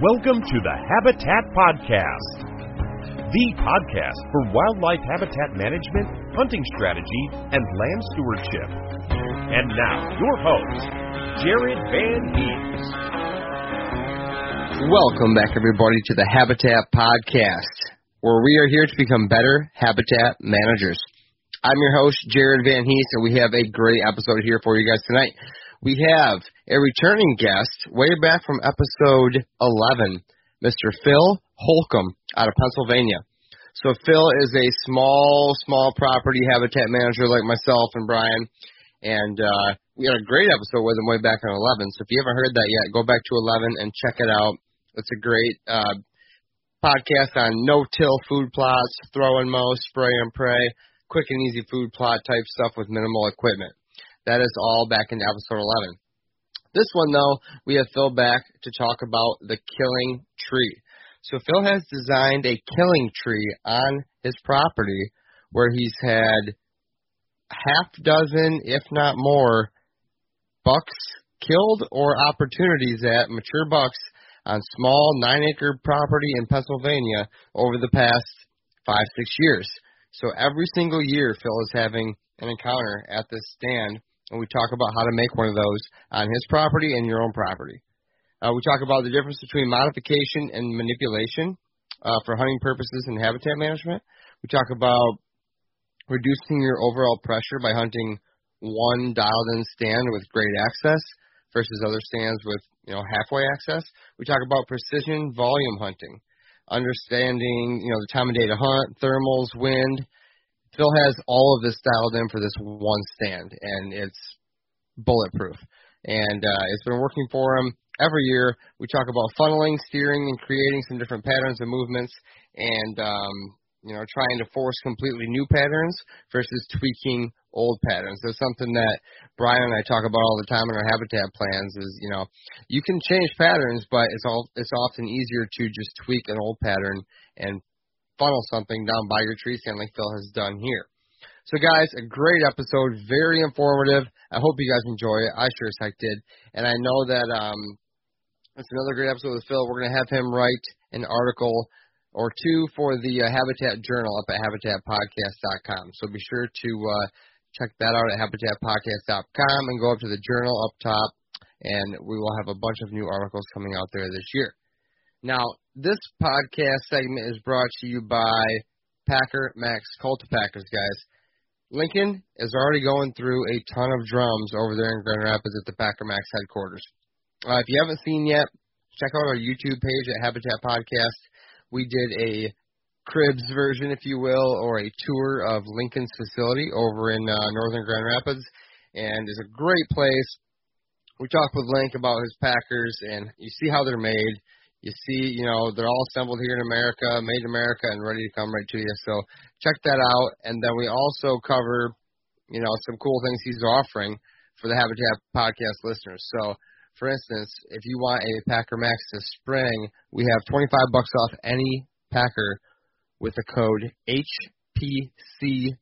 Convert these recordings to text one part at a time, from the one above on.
Welcome to the Habitat Podcast, the podcast for wildlife habitat management, hunting strategy, and land stewardship. And now, your host, Jared Van Hees. Welcome back, everybody, to the Habitat Podcast, where we are here to become better habitat managers. I'm your host, Jared Van Hees, and we have a great episode here for you guys tonight we have a returning guest way back from episode 11, Mr. Phil Holcomb out of Pennsylvania. So Phil is a small, small property habitat manager like myself and Brian, and uh, we had a great episode with him way back on 11. So if you haven't heard that yet, go back to 11 and check it out. It's a great uh, podcast on no-till food plots, throw and mow, spray and pray, quick and easy food plot type stuff with minimal equipment. That is all back in episode 11. This one, though, we have Phil back to talk about the killing tree. So Phil has designed a killing tree on his property where he's had half dozen, if not more, bucks killed or opportunities at mature bucks on small nine acre property in Pennsylvania over the past five, six years. So every single year, Phil is having an encounter at this stand and we talk about how to make one of those on his property and your own property. Uh, we talk about the difference between modification and manipulation uh, for hunting purposes and habitat management. We talk about reducing your overall pressure by hunting one dialed-in stand with great access versus other stands with you know halfway access. We talk about precision volume hunting, understanding you know the time of day to hunt, thermals, wind, Phil has all of this dialed in for this one stand, and it's bulletproof. And uh, it's been working for him every year. We talk about funneling, steering, and creating some different patterns and movements, and um, you know, trying to force completely new patterns versus tweaking old patterns. That's something that Brian and I talk about all the time in our habitat plans. Is you know, you can change patterns, but it's all it's often easier to just tweak an old pattern and funnel something down by your tree stand like Phil has done here. So guys, a great episode, very informative. I hope you guys enjoy it. I sure as heck did. And I know that um it's another great episode with Phil. We're gonna have him write an article or two for the uh, Habitat Journal up at habitatpodcast.com. So be sure to uh, check that out at habitatpodcast.com and go up to the journal up top, and we will have a bunch of new articles coming out there this year. Now, this podcast segment is brought to you by Packer Maxx Cultipackers, guys. Lincoln is already going through a ton of drums over there in Grand Rapids at the Packer Maxx headquarters. Uh, if you haven't seen yet, check out our YouTube page at Habitat Podcast. We did a cribs version, if you will, or a tour of Lincoln's facility over in uh, northern Grand Rapids, and it's a great place. We talked with Link about his Packers, and you see how they're made. You see, you know, they're all assembled here in America, made in America, and ready to come right to you. So check that out. And then we also cover, you know, some cool things he's offering for the Habitat podcast listeners. So, for instance, if you want a Packer Maxx this spring, we have 25 bucks off any Packer with the code HPC25.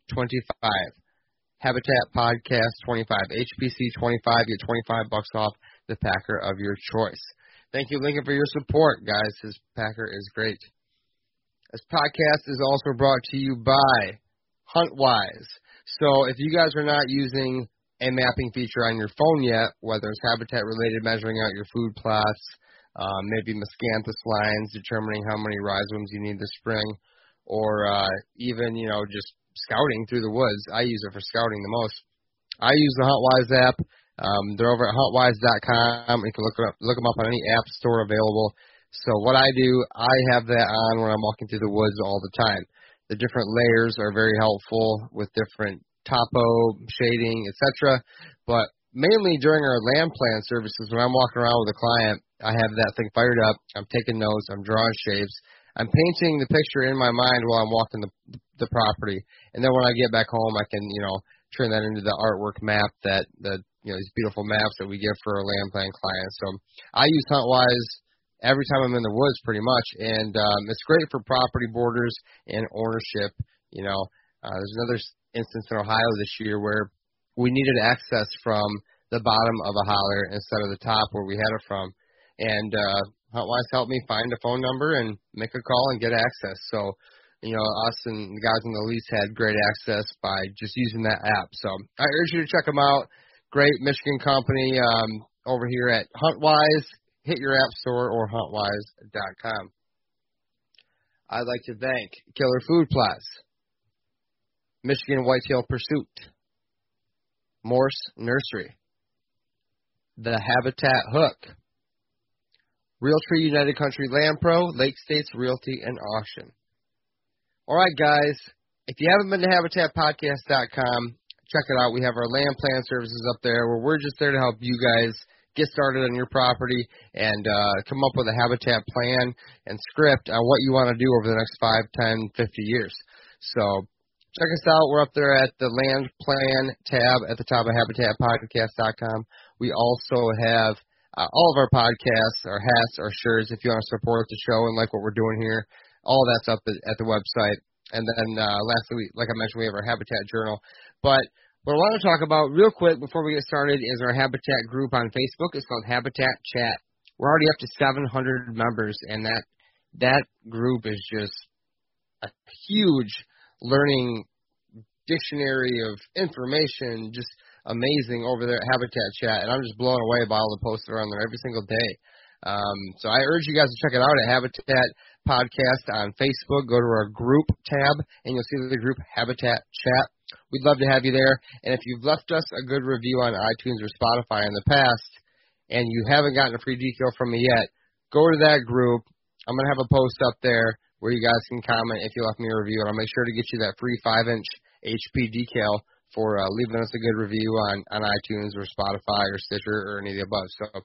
Habitat Podcast 25. HPC 25. Get 25 bucks off the Packer of your choice. Thank you, Lincoln, for your support, guys. His Packer is great. This podcast is also brought to you by HuntWise. So if you guys are not using a mapping feature on your phone yet, whether it's habitat related, measuring out your food plots, um, maybe miscanthus lines, determining how many rhizomes you need this spring, or uh, even you know just scouting through the woods. I use it for scouting the most. I use the HuntWise app. Um, they're over at huntwise.com. You can look up look them up on any app store available. So what I do, I have that on when I'm walking through the woods all the time. The different layers are very helpful with different topo, shading, etc. But mainly during our land plan services, when I'm walking around with a client, I have that thing fired up. I'm taking notes. I'm drawing shapes. I'm painting the picture in my mind while I'm walking the the property, and then when I get back home, I can you know turn that into the artwork map that the you know these beautiful maps that we give for our land plan clients. So I use HuntWise every time I'm in the woods, pretty much, and um, it's great for property borders and ownership. You know, uh, there's another instance in Ohio this year where we needed access from the bottom of a holler instead of the top where we had it from. And uh, HuntWise helped me find a phone number and make a call and get access. So, you know, us and the guys in the lease had great access by just using that app. So I urge you to check them out. Great Michigan company um, over here at HuntWise. Hit your app store or huntwise.com. I'd like to thank Killer Food Plots, Michigan Whitetail Pursuit, Morse Nursery, The Habitat Hook, Realtree United Country Land Pro, Lake States Realty and Auction. All right, guys. If you haven't been to HabitatPodcast.com, check it out. We have our land plan services up there where we're just there to help you guys get started on your property and uh, come up with a habitat plan and script on what you want to do over the next 5, 10, 50 years. So check us out. We're up there at the land plan tab at the top of habitatpodcast.com. We also have uh, all of our podcasts, our hats, our shirts. If you want to support the show and like what we're doing here, all that's up at, at the website. And then uh, lastly, like I mentioned, we have our Habitat Journal. But what I want to talk about real quick before we get started is our Habitat group on Facebook. It's called Habitat Chat. We're already up to 700 members, and that that group is just a huge learning dictionary of information. Just amazing over there at Habitat Chat, and I'm just blown away by all the posts that are on there every single day. Um, so I urge you guys to check it out at Habitat Podcast on Facebook. Go to our group tab, and you'll see the group Habitat Chat. We'd love to have you there. And if you've left us a good review on iTunes or Spotify in the past, and you haven't gotten a free decal from me yet, go to that group. I'm gonna have a post up there where you guys can comment if you left me a review, and I'll make sure to get you that free five-inch HP decal for uh, leaving us a good review on, on iTunes or Spotify or Stitcher or any of the above. So,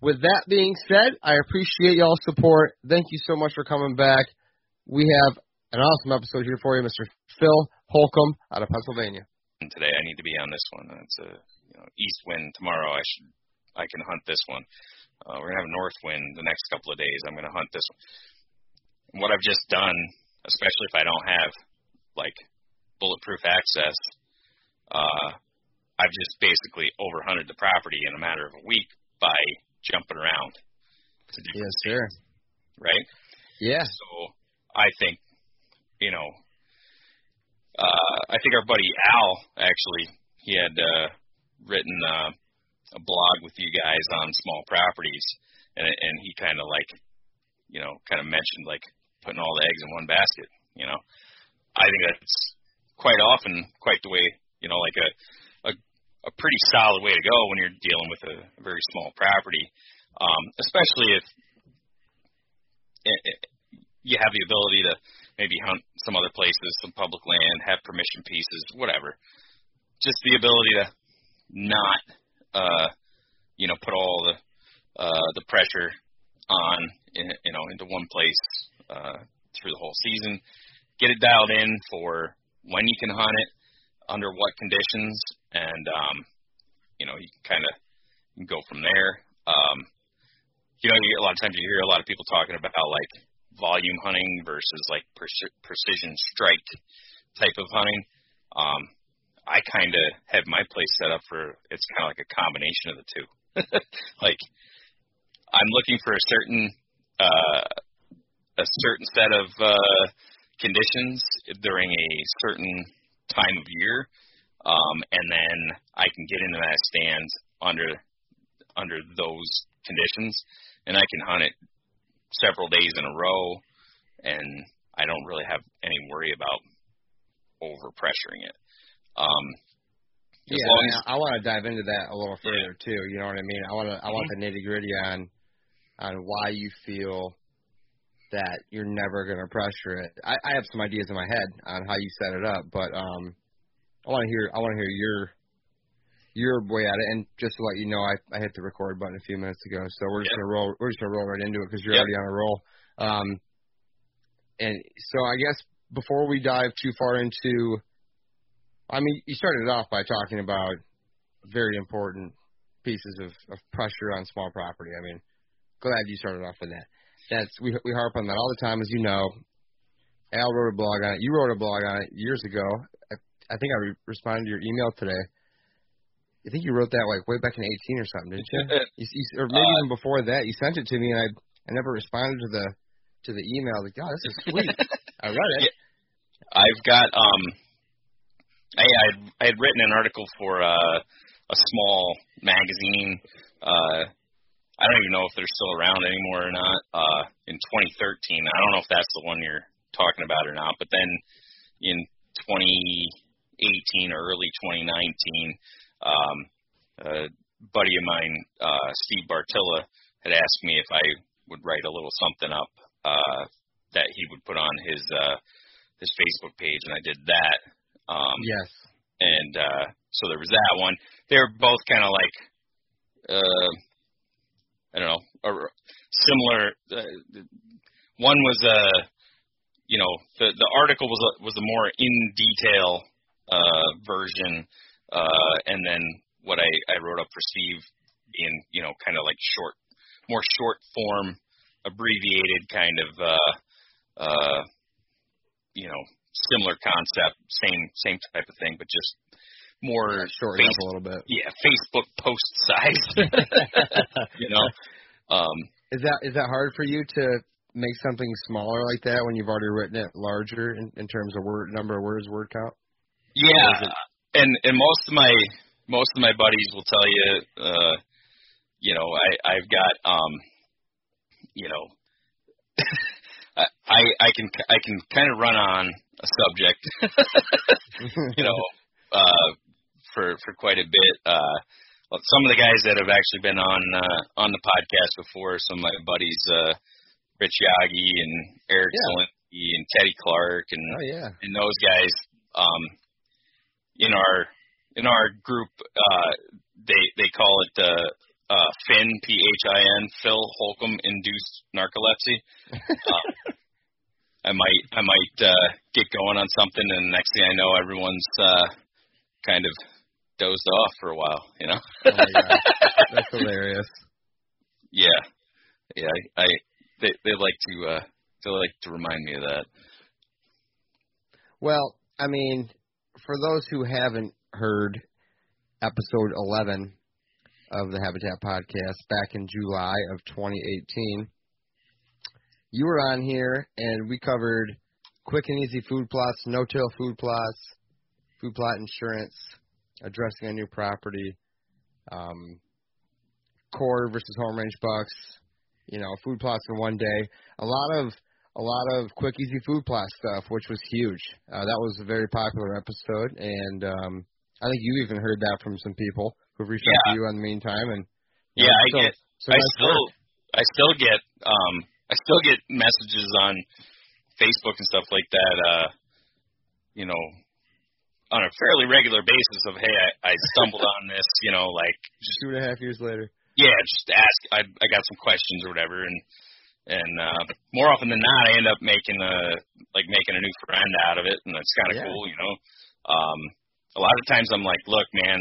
with that being said, I appreciate y'all's support. Thank you so much for coming back. We have an awesome episode here for you, Mr. Phil Holcomb out of Pennsylvania. Today I need to be on this one. It's a you know, east wind tomorrow. I should I can hunt this one. Uh, we're gonna have a north wind the next couple of days. I'm gonna hunt this one. And what I've just done, especially if I don't have like bulletproof access uh, I've just basically overhunted the property in a matter of a week by jumping around. Yes, sir. Right? Yeah. So I think, you know, uh, I think our buddy Al actually he had uh, written uh, a blog with you guys on small properties, and and he kind of like, you know, kind of mentioned like putting all the eggs in one basket. You know, I think that's quite often quite the way you know, like a a, a pretty solid way to go when you're dealing with a, very small property, um, especially if it, it, you have the ability to maybe hunt some other places, some public land, have permission pieces, whatever. Just the ability to not, uh, you know, put all the uh, the pressure on, in, you know, into one place uh, through the whole season. Get it dialed in for when you can hunt it, under what conditions, and um, you know, you can kind of go from there. Um, you know, a lot of times you hear a lot of people talking about like volume hunting versus like pre- precision strike type of hunting. Um, I kind of have my place set up for it's kind of like a combination of the two. like I'm looking for a certain uh, a certain set of uh, conditions during a certain time of year, um, and then I can get into that stand under under those conditions, and I can hunt it several days in a row, and I don't really have any worry about over pressuring it. Um, yeah, as, I want to dive into that a little further yeah. too. You know what I mean? I want to I want mm-hmm. the nitty gritty on on why you feel that you're never going to pressure it. I, I have some ideas in my head on how you set it up, but um, I want to hear I want to hear your your way at it. And just to let you know, I, I hit the record button a few minutes ago, so we're just yep. gonna roll. We're just gonna roll right into it because you're yep. already on a roll. Um, and so I guess before we dive too far into, I mean, you started it off by talking about very important pieces of, of pressure on small property. I mean, glad you started off with that. That's we we harp on that all the time, as you know. Al wrote a blog on it. You wrote a blog on it years ago. I, I think I re- responded to your email today I think you wrote that like way back in 18 or something, didn't you? you, you or maybe uh, even before that. You sent it to me, and I I never responded to the to the email. Like, oh, this is sweet. I read it. I've got um, I I had, I had written an article for uh, a small magazine. Uh, I don't even know if they're still around anymore or not. Uh, in 2013, I don't know if that's the one you're talking about or not. But then in 2018 or early 2019 um, a buddy of mine, uh, Steve Bartylla, had asked me if I would write a little something up uh, that he would put on his uh, his Facebook page, and I did that. Um, yes. And uh, so there was that one. They were both kind of like, uh, I don't know, or similar. Uh, one was a, uh, you know, the the article was a, was a more in detail uh, version uh, and then what I, I wrote up for Steve being, you know, kind of like short, more short form, abbreviated kind of, uh, uh, you know, similar concept, same same type of thing, but just more yeah, short face, a little bit. Yeah, Facebook post size. you know. Um, is that is that hard for you to make something smaller like that when you've already written it larger in, in terms of word number of words, word count? Yeah, and and most of my most of my buddies will tell you, uh, you know, I I've got um, you know, I I can I can kind of run on a subject, you know, uh, for for quite a bit. Uh, some of the guys that have actually been on uh, on the podcast before, some of my buddies, uh, Rich Yagi and Eric yeah. and Teddy Clark and oh, yeah. and those guys. Um, in our in our group uh they they call it the uh Finn P H I N Phil Holcomb induced narcolepsy. uh, I might I might uh get going on something and the next thing I know everyone's uh kind of dozed off for a while, you know. oh. That's hilarious. Yeah. Yeah, I, I they they like to uh they like to remind me of that. Well, I mean, for those who haven't heard episode 11 of the Habitat podcast back in July of 2018, you were on here and we covered quick and easy food plots, no-till food plots, food plot insurance, addressing a new property, um, core versus home range bucks, you know, food plots in one day. A lot of a lot of quick, easy food plot stuff, which was huge. Uh, that was a very popular episode, and um, I think you even heard that from some people who've reached yeah. out to you in the meantime. And yeah, know, I so, get, so I still, work. I still get, um, I still get messages on Facebook and stuff like that, uh, you know, on a fairly regular basis of hey, I, I stumbled on this, you know, like just two and a half years later. Yeah, just ask. I I got some questions or whatever, and and uh, more often than not, I end up making a like making a new friend out of it, and that's kind of yeah. cool, you know. Um, a lot of times I'm like, look, man,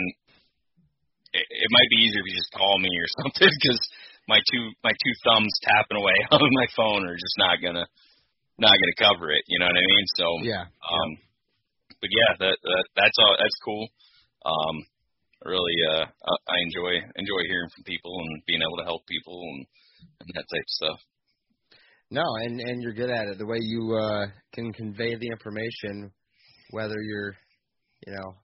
it, it might be easier if you just call me or something because my two my two thumbs tapping away on my phone are just not gonna not gonna cover it. You know what I mean? So yeah. Um, but yeah, that, that that's all. That's cool. Um, really, uh, I enjoy enjoy hearing from people and being able to help people and, and that type of stuff. No, and and you're good at it. The way you uh, can convey the information, whether you're, you know,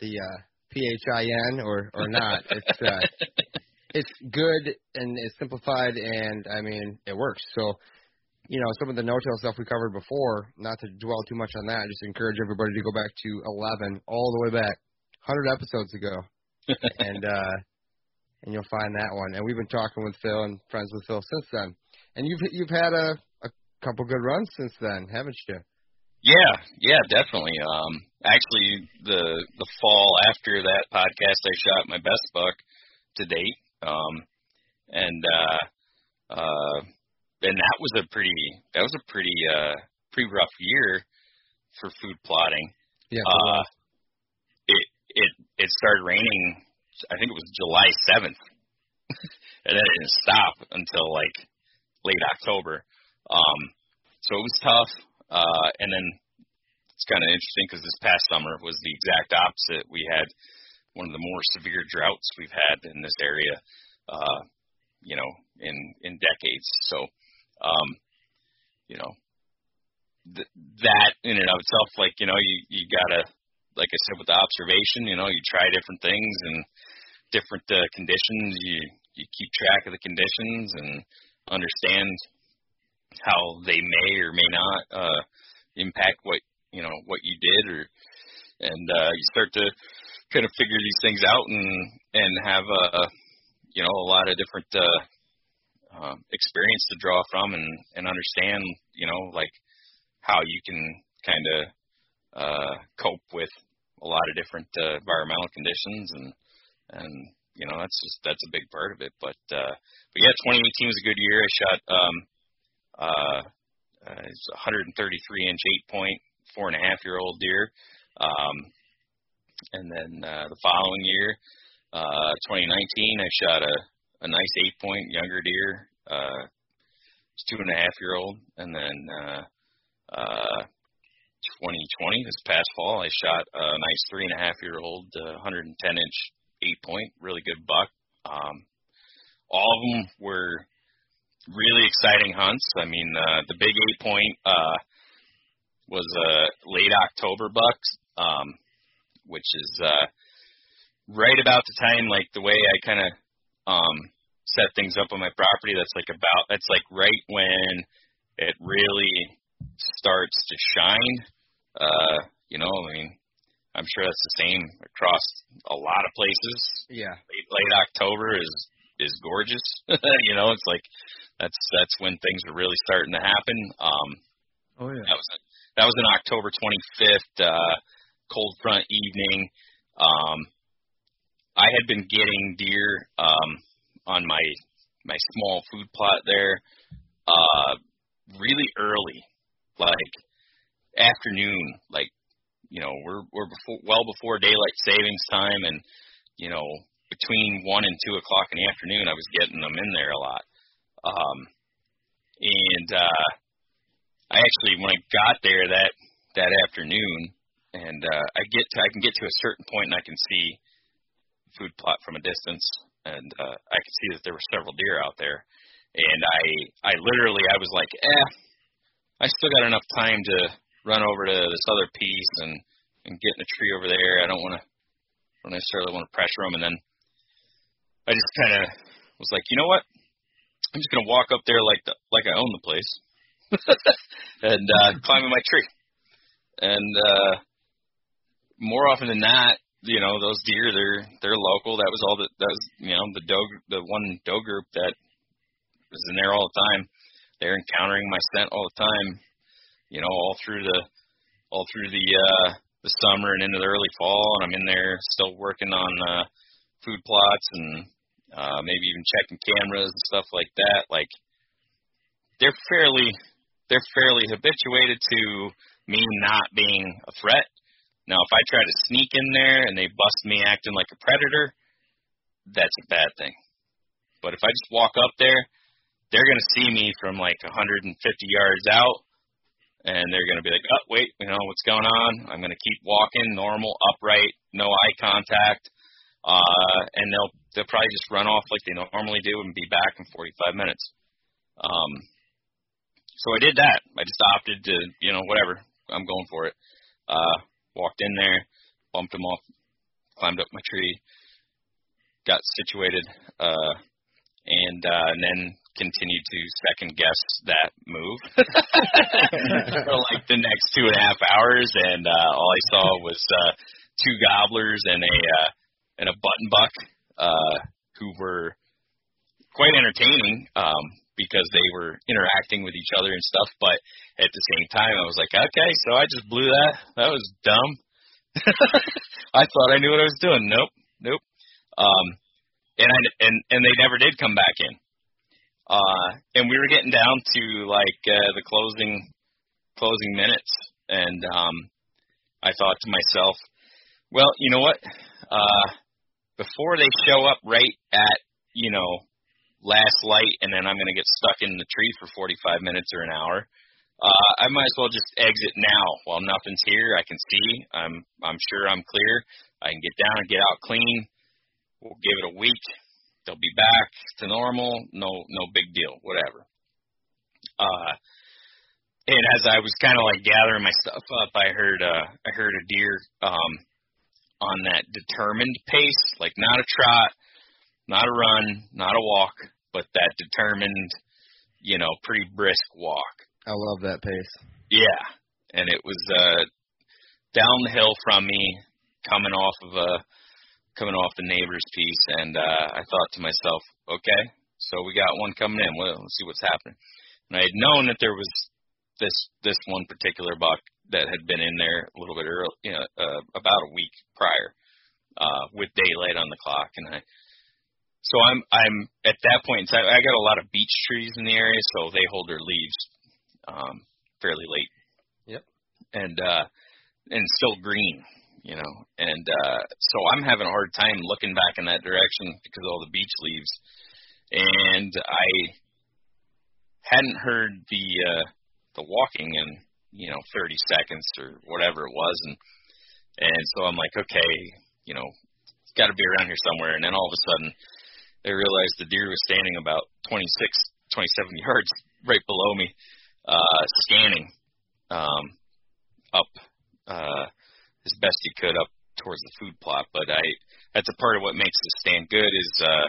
the uh, PHIN or or not, it's uh, it's good and it's simplified, and I mean it works. So, you know, some of the no-till stuff we covered before, not to dwell too much on that, just encourage everybody to go back to 11, all the way back, 100 episodes ago, and uh, and you'll find that one. And we've been talking with Phil and friends with Phil since then. And you've you've had a a couple good runs since then, haven't you? Yeah, yeah, definitely. Um, actually, the the fall after that podcast, I shot my best buck to date. Um, and uh, uh, and that was a pretty that was a pretty uh pretty rough year for food plotting. Yeah. Uh, it it it started raining. I think it was July seventh, and then it didn't stop until like late October. Um, so it was tough. Uh, and then it's kind of interesting because this past summer was the exact opposite. We had one of the more severe droughts we've had in this area, uh, you know, in in decades. So, um, you know, th- that in and of itself, like you know, you you gotta, like I said, with the observation, you know, you try different things and different uh, conditions. You you keep track of the conditions and understand how they may or may not uh, impact what you know what you did, or and uh, you start to kind of figure these things out and and have a uh, you know a lot of different uh, uh, experience to draw from and and understand you know like how you can kind of uh, cope with a lot of different uh, environmental conditions and and you know that's just that's a big part of it. But uh, but yeah, 2018 was a good year. I shot um, uh, uh, it's 133 inch eight point four and a half year old deer. Um, and then uh, the following year, uh, 2019, I shot a a nice eight point younger deer. Uh, it's two and a half year old, and then uh, uh, 2020 this past fall, I shot a nice three and a half year old, uh, 110 inch eight point, really good buck. Um, all of them were really exciting hunts. I mean, uh, the big eight point uh, was a late October buck, um, which is uh, right about the time, like the way I kind of um, set things up on my property. That's like about that's like right when it really starts to shine. Uh, you know, I mean, I'm sure that's the same across a lot of places. Yeah. Late, late October is is gorgeous. you know, it's like that's that's when things are really starting to happen. Um Oh yeah. That was a, that was an October 25th uh cold front evening. Um I had been getting deer um on my my small food plot there uh really early like afternoon like you know we're we're before, well before daylight savings time, and you know between one and two o'clock in the afternoon, I was getting them in there a lot. Um, and uh, I actually when I got there that that afternoon, and uh, I get to I can get to a certain point and I can see food plot from a distance, and uh, I could see that there were several deer out there. And I I literally I was like, eh, I still got enough time to run over to this other piece and and get in a tree over there. I don't want to don't necessarily want to pressure them. And then I just kind of was like, you know what? I'm just gonna walk up there like the, like I own the place and uh, climb in my tree. And uh, more often than not, you know, those deer they're they're local. That was all that that was you know the doe the one doe group that was in there all the time. They're encountering my scent all the time you know, all through the all through the uh, the summer and into the early fall, and I'm in there still working on uh, food plots and uh, maybe even checking cameras and stuff like that. Like they're fairly they're fairly habituated to me not being a threat. Now, if I try to sneak in there and they bust me acting like a predator, that's a bad thing. But if I just walk up there, they're going to see me from like 150 yards out, and they're going to be like, "Oh, wait, you know what's going on?" I'm going to keep walking, normal, upright, no eye contact, uh, and they'll they'll probably just run off like they normally do and be back in 45 minutes. Um, so I did that. I just opted to, you know, whatever. I'm going for it. Uh, walked in there, bumped him off, climbed up my tree, got situated, uh, and, uh, and then continued to second guess that move for like the next two and a half hours. And, uh, all I saw was, uh, two gobblers and a, uh, and a button buck, uh, who were quite entertaining. Um, because they were interacting with each other and stuff. But at the same time, I was like, okay, so I just blew that. That was dumb. I thought I knew what I was doing. Nope, nope. Um, and I and and they never did come back in. Uh, and we were getting down to like uh, the closing closing minutes, and um, I thought to myself, well, you know what? Uh, before they show up right at you know last light and then I'm going to get stuck in the tree for 45 minutes or an hour. Uh, I might as well just exit now while nothing's here. I can see. I'm I'm sure I'm clear. I can get down and get out clean. We'll give it a week. They'll be back to normal. No no big deal. Whatever. Uh, and as I was kind of like gathering my stuff up, I heard uh I heard a deer um on that determined pace, like not a trot, not a run, not a walk, but that determined, you know, pretty brisk walk. I love that pace. Yeah, and it was uh down the hill from me, coming off of a coming off the neighbor's piece, and uh I thought to myself, okay, so we got one coming in. Well, let's see what's happening. And I had known that there was this this one particular buck that had been in there a little bit early, you know, uh, about a week prior, uh, with daylight on the clock, and I so I'm I'm at that point in time. I got a lot of beech trees in the area, so they hold their leaves um, fairly late. Yep. And uh, and still green, you know. And uh, so I'm having a hard time looking back in that direction because of all the beech leaves. And I hadn't heard the uh, the walking in you know 30 seconds or whatever it was, and and so I'm like, okay, you know, it's got to be around here somewhere. And then all of a sudden I realized the deer was standing about 26, 27 yards right below me, uh, scanning um, up uh, as best he could up towards the food plot. But I that's a part of what makes the stand good is uh,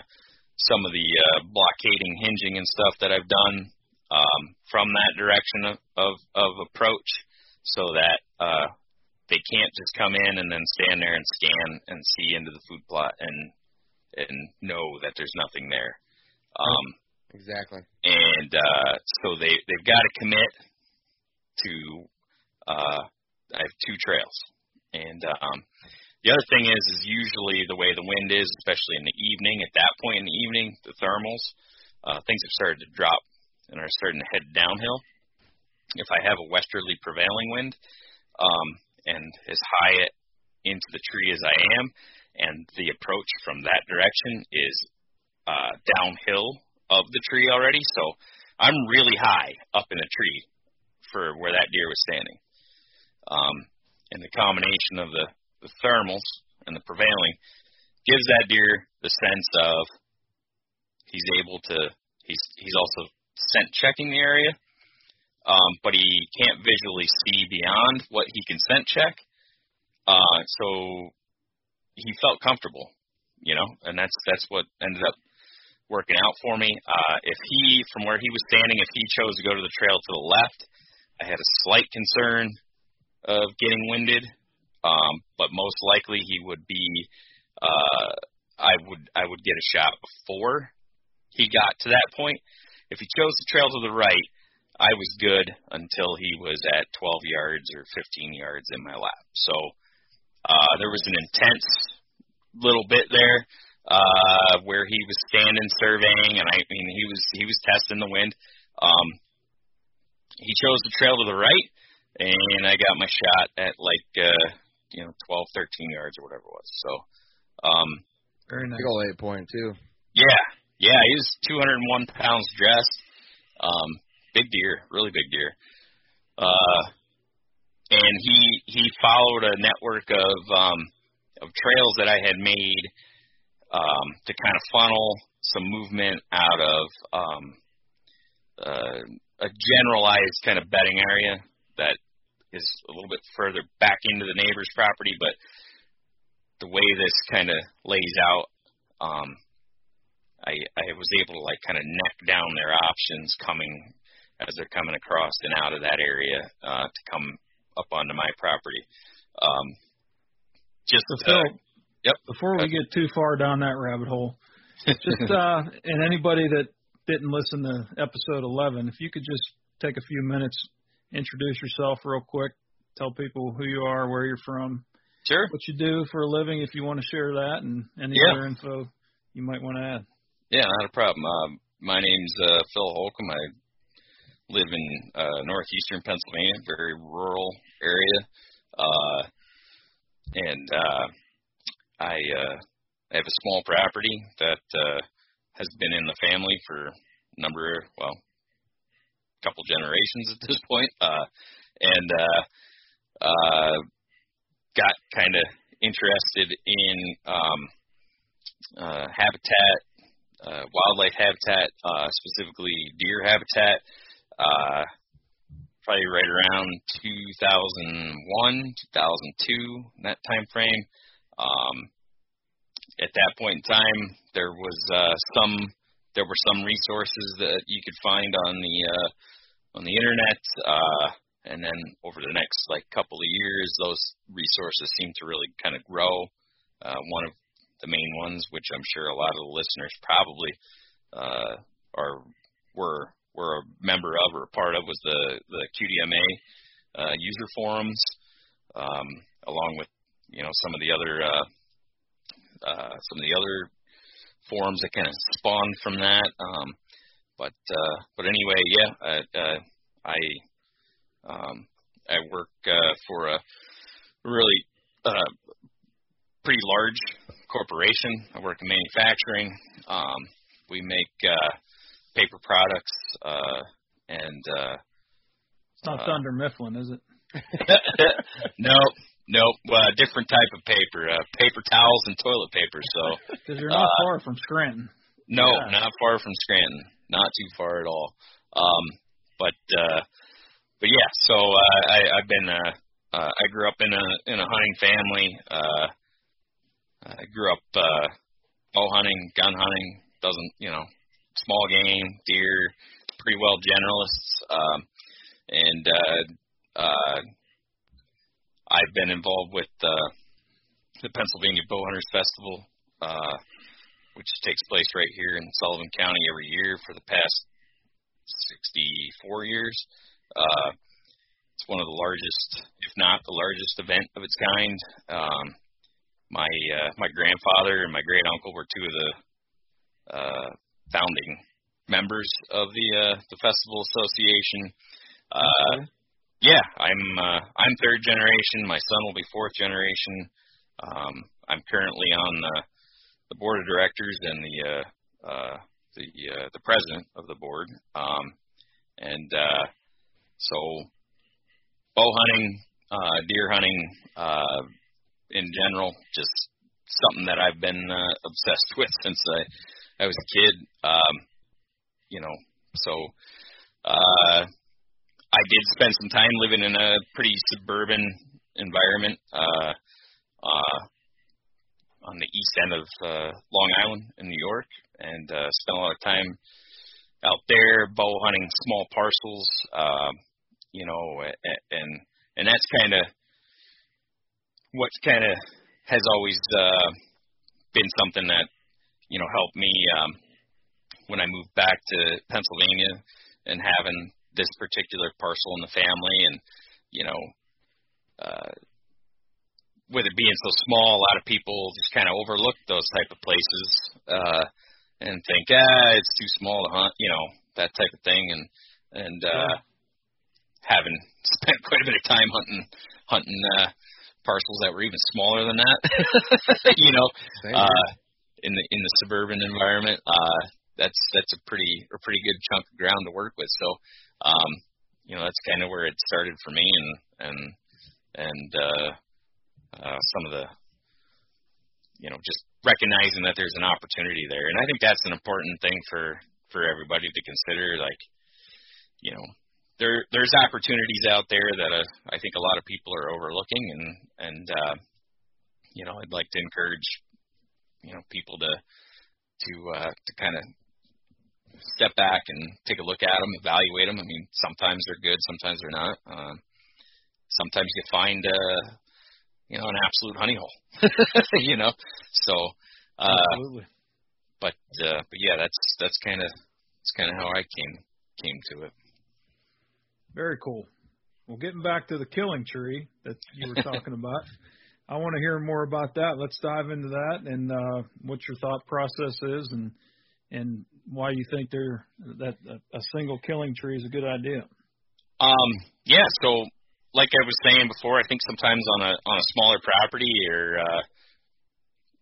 some of the uh, blockading, hinging, and stuff that I've done um, from that direction of, of, of approach, so that uh, they can't just come in and then stand there and scan and see into the food plot and and know that there's nothing there. Um, exactly. And uh, so they they've got to commit to. Uh, I have two trails, and um, the other thing is is usually the way the wind is, especially in the evening. At that point in the evening, the thermals uh, things have started to drop and are starting to head downhill. If I have a westerly prevailing wind, um, and as high into the tree as I am, and the approach from that direction is uh, downhill of the tree already. So I'm really high up in the tree for where that deer was standing. Um, and the combination of the, the thermals and the prevailing gives that deer the sense of he's able to he's he's also scent checking the area, um, but he can't visually see beyond what he can scent check. Uh, so he felt comfortable, you know, and that's that's what ended up working out for me. Uh, if he, from where he was standing, if he chose to go to the trail to the left, I had a slight concern of getting winded, um, but most likely he would be. Uh, I would I would get a shot before he got to that point. If he chose the trail to the right, I was good until he was at 12 yards or 15 yards in my lap. So uh, there was an intense little bit there uh, where he was standing surveying, and I mean he was he was testing the wind. Um, he chose the trail to the right, and I got my shot at like uh, you know 12, 13 yards or whatever it was. So um, Very nice. Big old eight point too. yeah, yeah, he was 201 pounds dressed. Um, big deer, really big deer. Uh, and he he followed a network of um, of trails that I had made um, to kind of funnel some movement out of um, uh, a generalized kind of bedding area that is a little bit further back into the neighbor's property, but the way this kind of lays out, um, I, I was able to like kind of neck down their options coming as they're coming across and out of that area uh, to come up onto my property. Um, just So uh, yep. before we get too far down that rabbit hole, just uh, and anybody that didn't listen to episode 11, if you could just take a few minutes, introduce yourself real quick, tell people who you are, where you're from, sure. what you do for a living, if you want to share that, and any Yeah. other info you might want to add. Yeah, not a problem. Um, my name's uh, Phil Holcomb. I live in uh, northeastern Pennsylvania, very rural area, uh, and uh, I uh, I have a small property that uh, has been in the family for a number, well, couple generations at this point, uh, and uh, uh, got kind of interested in um, uh, habitat uh, wildlife habitat, uh, specifically deer habitat, uh, probably right around 2001, 2002, that time frame. Um, at that point in time, there was uh, some there were some resources that you could find on the uh, on the internet, uh, and then over the next like couple of years, those resources seemed to really kind of grow. Uh, one of the main ones, which I'm sure a lot of the listeners probably uh, are were were a member of or a part of, was the the QDMA uh, user forums, um, along with you know some of the other uh, uh, some of the other forums that kind of spawned from that. Um, but uh, but anyway, yeah, I uh, I, um, I work uh, for a really uh, pretty large corporation. I work in manufacturing. Um, we make uh, paper products uh, and uh, It's not Uh, Dunder Mifflin, is it? no, no, uh, different type of paper, uh, paper towels and toilet paper. So Because you're not Uh, far from Scranton. no, Yeah. not far from Scranton, not too far at all. Um, but uh, but yeah, so uh, I, I've been uh, uh, I grew up in a in a hunting family. Uh, I grew up uh, bow hunting, gun hunting, doesn't you know, small game, deer, pretty well generalists. Um, and uh, uh, I've been involved with uh, the Pennsylvania Bowhunters Festival, uh, which takes place right here in Sullivan County every year for the past 64 years. Uh, it's one of the largest, if not the largest event of its kind. Um, my uh, my grandfather and my great uncle were two of the uh, founding members of the uh, the festival association. Uh, yeah, I'm uh, I'm third generation. My son will be fourth generation. Um, I'm currently on the, the board of directors and the uh, uh, the uh, the president of the board. Um, and uh, so, bow hunting, uh, deer hunting, uh, in general, just something that I've been uh, obsessed with since I I was a kid. Um, you know, so uh, I did spend some time living in a pretty suburban environment uh, uh, on the east end of uh, Long Island in New York, and uh, spent a lot of time out there bow hunting small parcels. Uh, you know, and and that's kind of what's kind of has always uh, been something that you know helped me um, when I moved back to Pennsylvania and having this particular parcel in the family, and you know, uh, with it being so small, a lot of people just kind of overlook those type of places uh, and think, ah, it's too small to hunt, you know, that type of thing, and and uh, having spent quite a bit of time hunting hunting uh, parcels that were even smaller than that, you know, uh, in the in the suburban environment, uh, that's that's a pretty a pretty good chunk of ground to work with. So, um, you know, that's kind of where it started for me, and and and uh, uh, some of the, you know, just recognizing that there's an opportunity there, and I think that's an important thing for for everybody to consider. Like, you know, there there's opportunities out there that uh, I think a lot of people are overlooking, and and uh, you know, I'd like to encourage you know people to to uh, to kind of step back and take a look at them, evaluate them. I mean, sometimes they're good, sometimes they're not. Um, sometimes you find uh, you know an absolute honey hole, you know. So, uh, Absolutely. but uh, but yeah, that's that's kind of that's kind of how I came came to it. Very cool. Well, getting back to the killing tree that you were talking about, I want to hear more about that. Let's dive into that and uh, what your thought process is and and why you think there that a single killing tree is a good idea. Um, yeah, so like I was saying before, I think sometimes on a on a smaller property, your uh,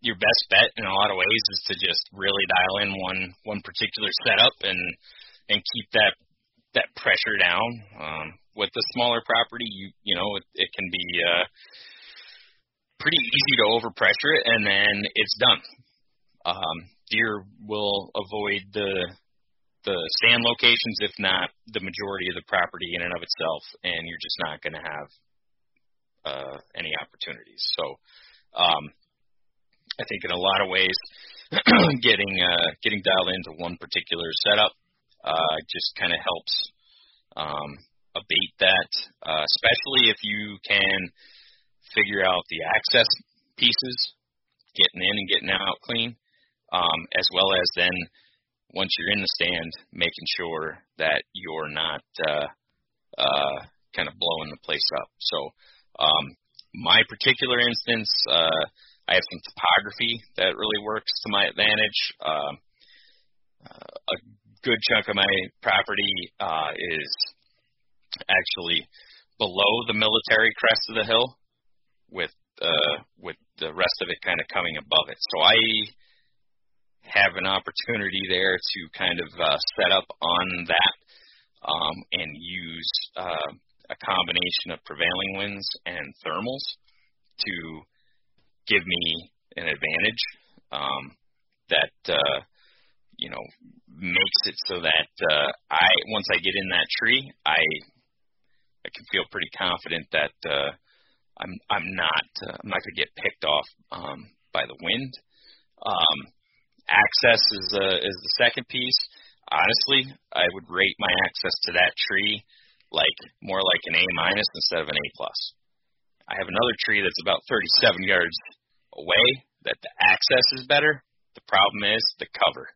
your best bet in a lot of ways is to just really dial in one one particular setup and and keep that that pressure down. Um, with the smaller property, you you know it, it can be uh, pretty easy to overpressure it, and then it's done. Um, deer will avoid the the stand locations, if not the majority of the property in and of itself, and you're just not going to have uh, any opportunities. So, um, I think in a lot of ways, getting uh, getting dialed into one particular setup uh, just kind of helps um, abate that, uh, especially if you can figure out the access pieces, getting in and getting out clean, um, as well as then once you're in the stand, making sure that you're not uh, uh, kind of blowing the place up. So, um, my particular instance, uh, I have some topography that really works to my advantage. Uh, uh, a good chunk of my property uh, is actually below the military crest of the hill, with uh, with the rest of it kind of coming above it. So I have an opportunity there to kind of uh, set up on that um, and use uh, a combination of prevailing winds and thermals to give me an advantage um, that uh, you know makes it so that uh, I once I get in that tree, I I can feel pretty confident that uh, I'm I'm not uh, I'm not to get picked off um, by the wind. Um, access is the is the second piece. Honestly, I would rate my access to that tree like more like an A minus instead of an A plus. I have another tree that's about 37 yards away that the access is better. The problem is the cover.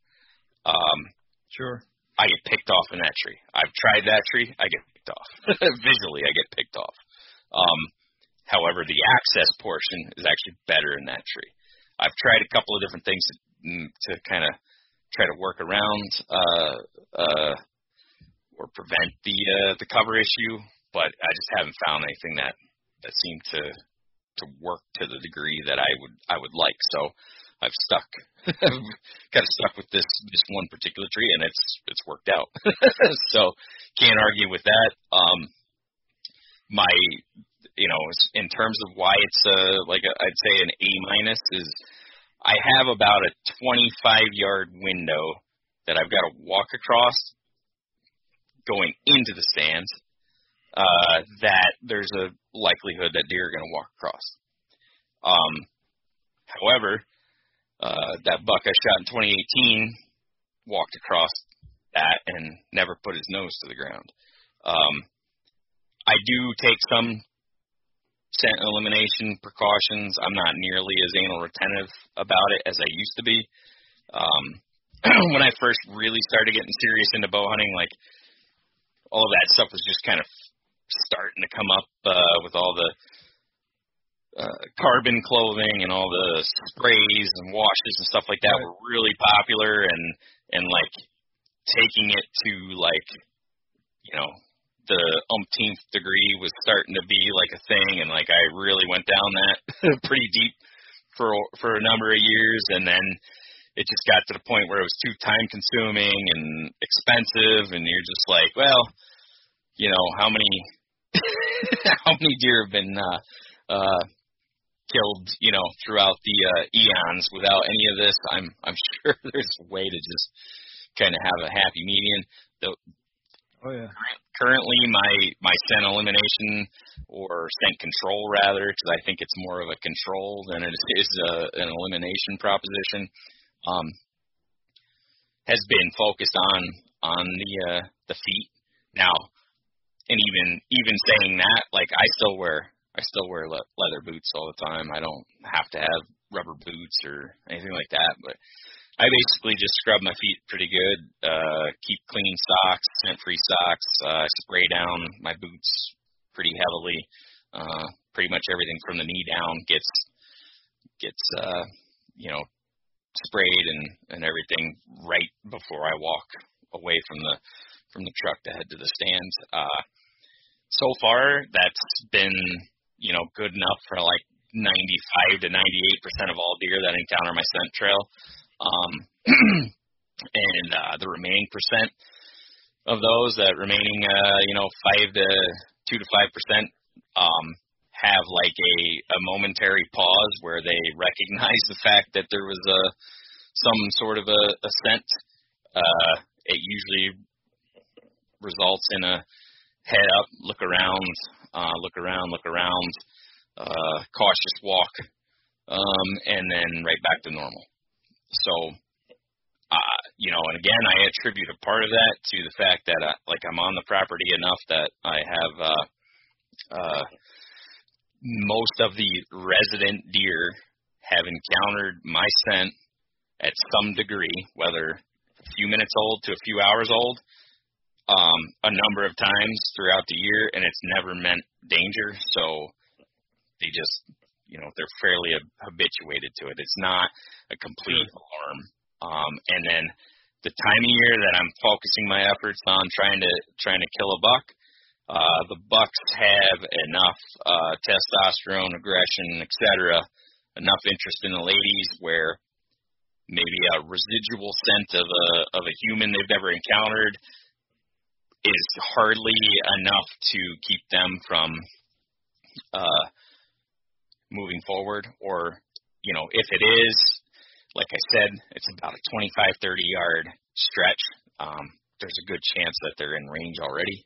Um, Sure. I get picked off in that tree. I've tried that tree. I get picked off. Visually, I get picked off. Um, however, the access portion is actually better in that tree. I've tried a couple of different things to, to kind of try to work around uh, uh, or prevent the uh, the cover issue, but I just haven't found anything that that seemed to to work to the degree that I would I would like. So I've stuck, kind of stuck with this this one particular tree, and it's it's worked out. so can't argue with that. Um, my, you know, in terms of why it's uh like a, I'd say an A minus is, I have about a 25 yard window that I've got to walk across going into the stands. Uh, that there's a likelihood that deer are going to walk across. Um, however, uh, that buck I shot in 2018 walked across that and never put his nose to the ground. Um, I do take some scent elimination precautions. I'm not nearly as anal retentive about it as I used to be. Um, when I first really started getting serious into bow hunting, like all of that stuff was just kind of starting to come up uh, with all the uh, carbon clothing and all the sprays and washes and stuff like that Right. were really popular and and like taking it to like you know the umpteenth degree was starting to be like a thing and like I really went down that pretty deep for for a number of years and then it just got to the point where it was too time consuming and expensive and you're just like well you know how many how many deer have been uh uh killed you know throughout the uh eons? Without any of this i'm i'm sure there's a way to just kind of have a happy median. The Oh yeah. currently my my scent elimination or scent control rather because I think it's more of a control than it is a, an elimination proposition um, has been focused on on the uh, the feet now and even even saying that like I still wear I still wear le- leather boots all the time I don't have to have rubber boots or anything like that but I basically just scrub my feet pretty good, uh, keep clean socks, scent free socks, uh, spray down my boots pretty heavily. Uh, pretty much everything from the knee down gets, gets, uh, you know, sprayed and, and everything right before I walk away from the, from the truck to head to the stands. Uh, so far that's been, you know, good enough for like 95 to 98% of all deer that encounter my scent trail. Um, and uh, the remaining percent of those, that remaining, uh, you know, five to two to five percent, um, have like a, a momentary pause where they recognize the fact that there was a some sort of a, a scent. Uh, it usually results in a head up, look around, uh, look around, look around, uh, cautious walk, um, and then right back to normal. So, uh, you know, and again, I attribute a part of that to the fact that, uh, like, I'm on the property enough that I have uh, uh, most of the resident deer have encountered my scent at some degree, whether a few minutes old to a few hours old, um, a number of times throughout the year, and it's never meant danger. So they just, you know, they're fairly habituated to it. It's not a complete alarm. Um, and then the time of year that I'm focusing my efforts on trying to trying to kill a buck, uh, the bucks have enough uh, testosterone, aggression, etc., enough interest in the ladies where maybe a residual scent of a of a human they've never encountered is hardly enough to keep them from uh, moving forward. Or, you know, if it is, like I said, it's about a 25, 30 yard stretch. Um, there's a good chance that they're in range already.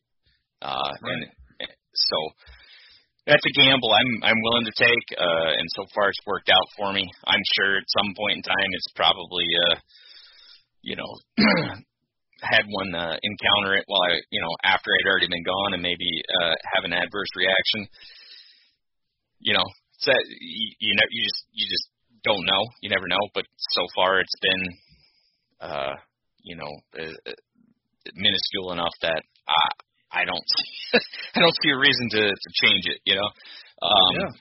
Uh, Right. and so that's a gamble I'm I'm willing to take, uh, and so far it's worked out for me. I'm sure at some point in time it's probably, uh, you know, had one uh, encounter it while I, you know, after I'd already been gone and maybe uh, have an adverse reaction. You know, so you, you know, you just you just don't know. You never know. But so far it's been, uh, you know, uh, uh, minuscule enough that I I don't I don't see a reason to to change it. You know. Um, yeah.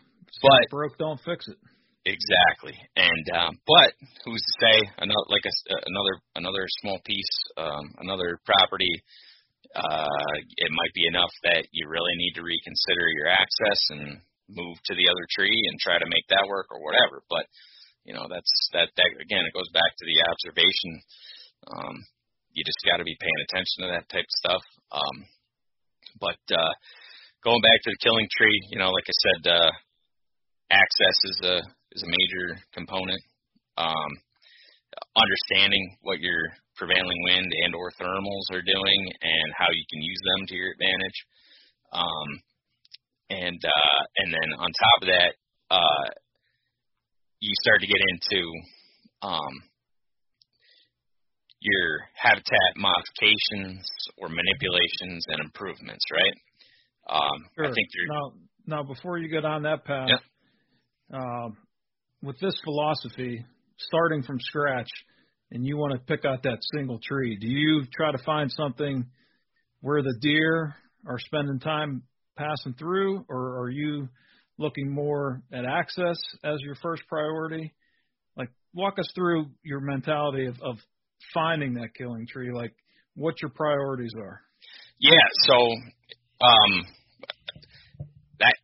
but- broke, don't fix it. Exactly, and um, but who's to say another like a, another another small piece, um, another property, uh, it might be enough that you really need to reconsider your access and move to the other tree and try to make that work or whatever. But you know that's that that again it goes back to the observation. Um, you just got to be paying attention to that type of stuff. Um, but uh, going back to the killing tree, you know, like I said, uh, access is a is a major component. Um, understanding what your prevailing wind and or thermals are doing and how you can use them to your advantage. Um, and uh, and then on top of that, uh, you start to get into um, your habitat modifications or manipulations and improvements, right? Um, I think you're Now, now before you get on that path, um, with this philosophy, starting from scratch, and you want to pick out that single tree, do you try to find something where the deer are spending time passing through, or are you looking more at access as your first priority? Like, walk us through your mentality of, of finding that killing tree, like what your priorities are. Yeah, so um, that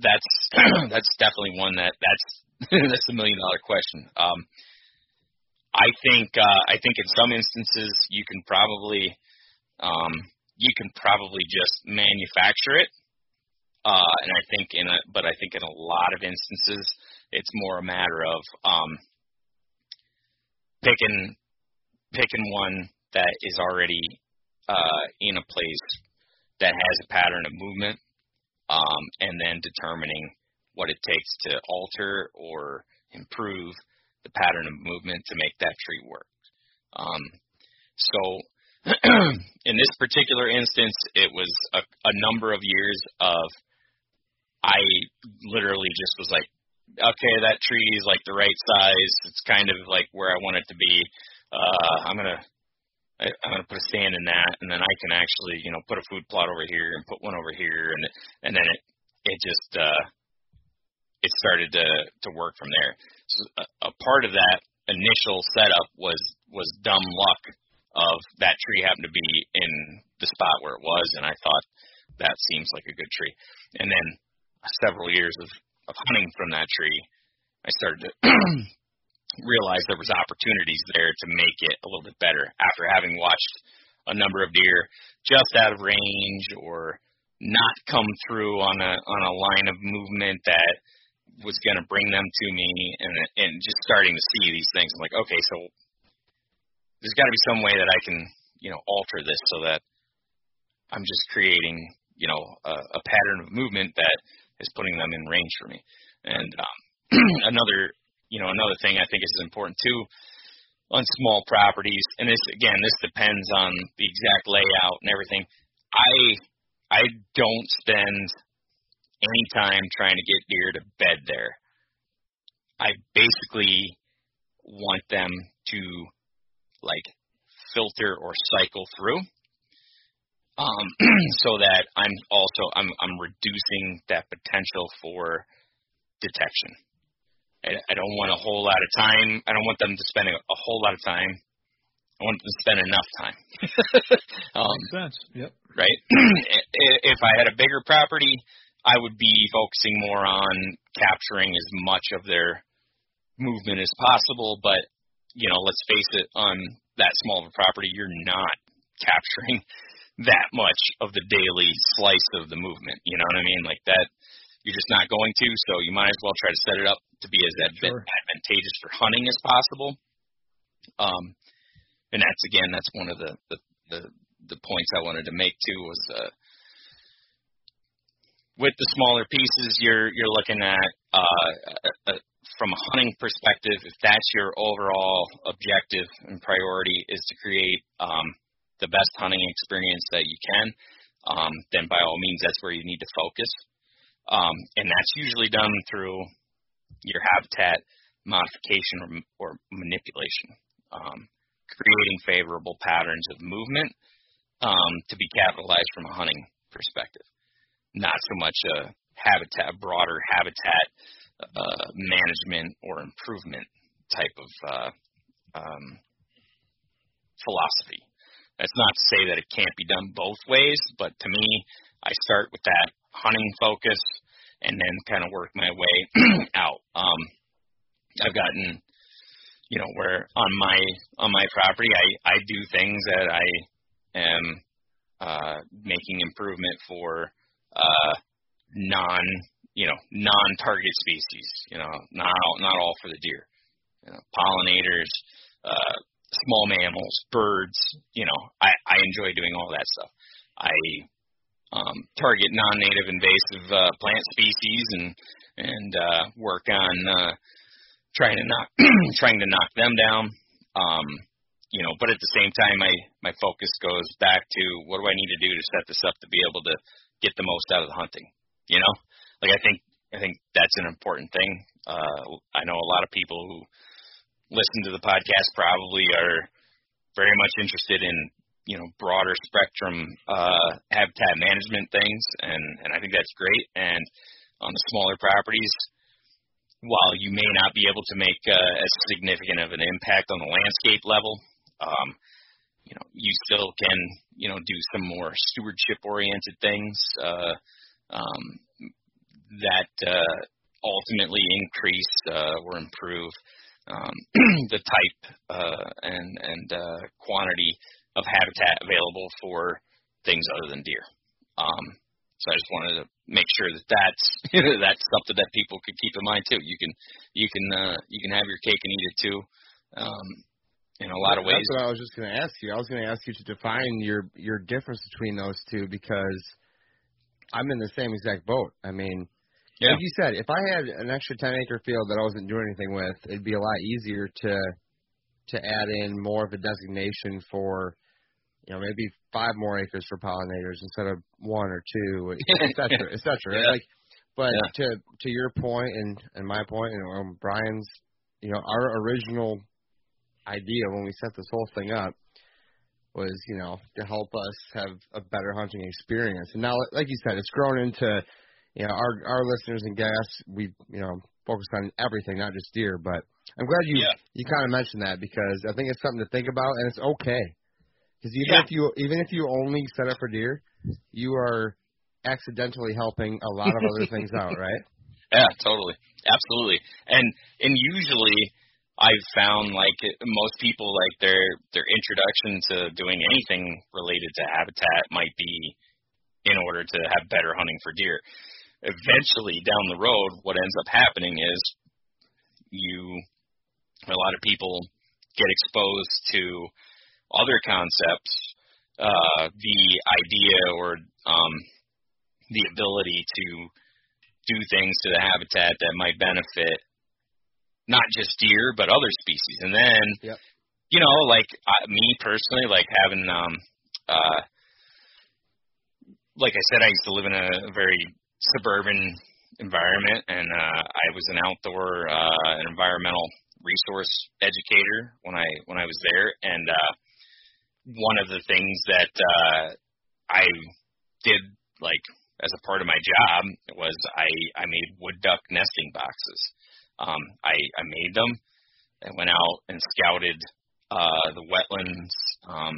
that's that's definitely one that that's that's a million dollar question. Um, I think uh, I think in some instances you can probably um, you can probably just manufacture it, uh, and I think in a but I think in a lot of instances it's more a matter of um, picking picking one that is already uh, in a place that has a pattern of movement, um, and then determining what it takes to alter or improve the pattern of movement to make that tree work. Um, so in this particular instance, it was a, a number of years of I literally just was like, okay, that tree is like the right size. It's kind of like where I want it to be. Uh, I'm gonna I, I'm gonna put a stand in that, and then I can actually you know put a food plot over here and put one over here, and and then it it just uh, it started to to work from there. So a, a part of that initial setup was was dumb luck of that tree happened to be in the spot where it was, and I thought that seems like a good tree. And then several years of of hunting from that tree, I started to realize there was opportunities there to make it a little bit better after having watched a number of deer just out of range or not come through on a on a line of movement that was going to bring them to me and and just starting to see these things. I'm like okay so there's got to be some way that I can you know alter this so that I'm just creating you know a, a pattern of movement that is putting them in range for me and um, another you know another thing I think is important too on small properties and this again this depends on the exact layout and everything I I don't spend any time trying to get deer to bed there. I basically want them to like filter or cycle through. Um, so that I'm also I'm I'm reducing that potential for detection. I, I don't want a whole lot of time. I don't want them to spend a, a whole lot of time. I want them to spend enough time. um, Makes sense. Yep. Right. if I had a bigger property, I would be focusing more on capturing as much of their movement as possible. But you know, let's face it, on that small of a property, you're not capturing that much of the daily slice of the movement. You know what I mean? Like that, you're just not going to. So you might as well try to set it up to be as sure. advantageous for hunting as possible. Um, and that's again, that's one of the the the, the points I wanted to make too was. Uh, with the smaller pieces, you're you're looking at uh, a, a, from a hunting perspective. If that's your overall objective and priority is to create um, the best hunting experience that you can, um, then by all means, that's where you need to focus. Um, and that's usually done through your habitat modification or, or manipulation, um, creating favorable patterns of movement um, to be capitalized from a hunting perspective not so much a habitat, broader habitat uh, management or improvement type of uh, um, philosophy. That's not to say that it can't be done both ways, but to me, I start with that hunting focus and then kind of work my way out. Um, I've gotten, you know, where on my on my property, I I do things that I am uh, making improvement for uh, non you know non target species. You know, not all, not all for the deer. You know, pollinators, uh, small mammals, birds. You know, I I enjoy doing all that stuff. I um, target non-native invasive uh, plant species and and uh, work on uh, trying to knock trying to knock them down. Um, you know, but at the same time, my my focus goes back to what do I need to do to set this up to be able to get the most out of the hunting. You know, like I think I think that's an important thing. Uh, I know a lot of people who listen to the podcast probably are very much interested in you know broader spectrum uh, habitat management things, and and I think that's great. And on the smaller properties, while you may not be able to make uh, as significant of an impact on the landscape level, um, you know you still can you know do some more stewardship oriented things uh, um, that uh, ultimately increase uh, or improve um, the type uh, and and uh, quantity of habitat available for things other than deer. Um, so I just wanted to make sure that that's that's something that people could keep in mind too. You can you can uh, you can have your cake and eat it too. Um, in a lot of ways. That's what I was just going to ask you. I was going to ask you to define your your difference between those two because I'm in the same exact boat. I mean, Yeah. like you said, if I had an extra 10 acre field that I wasn't doing anything with, it'd be a lot easier to to add in more of a designation for you know maybe five more acres for pollinators instead of one or two, et cetera, et cetera. Yeah. Like, but Yeah. to to your point and and my point and um, Brian's, you know, our original idea when we set this whole thing up was, you know, to help us have a better hunting experience. And now, like you said, it's grown into, you know, our our listeners and guests. We, you know, focus on everything, not just deer. But I'm glad you Yeah. you kind of mentioned that because I think it's something to think about, and it's okay. Because even Yeah. if you even if you only set up for deer, you are accidentally helping a lot of other things out, right? Yeah, totally, absolutely. And and usually I've found like most people like their their introduction to doing anything related to habitat might be in order to have better hunting for deer. Eventually down the road what ends up happening is you a lot of people get exposed to other concepts, uh, the idea or um, the ability to do things to the habitat that might benefit not just deer but other species. And then, Yep. you know, like I, me personally, like having, um, uh, like I said, I used to live in a very suburban environment, and uh, I was an outdoor uh, environmental resource educator when I when I was there, and uh, one of the things that uh, I did like as a part of my job was I I made wood duck nesting boxes. Um, I I made them and went out and scouted uh, the wetlands um,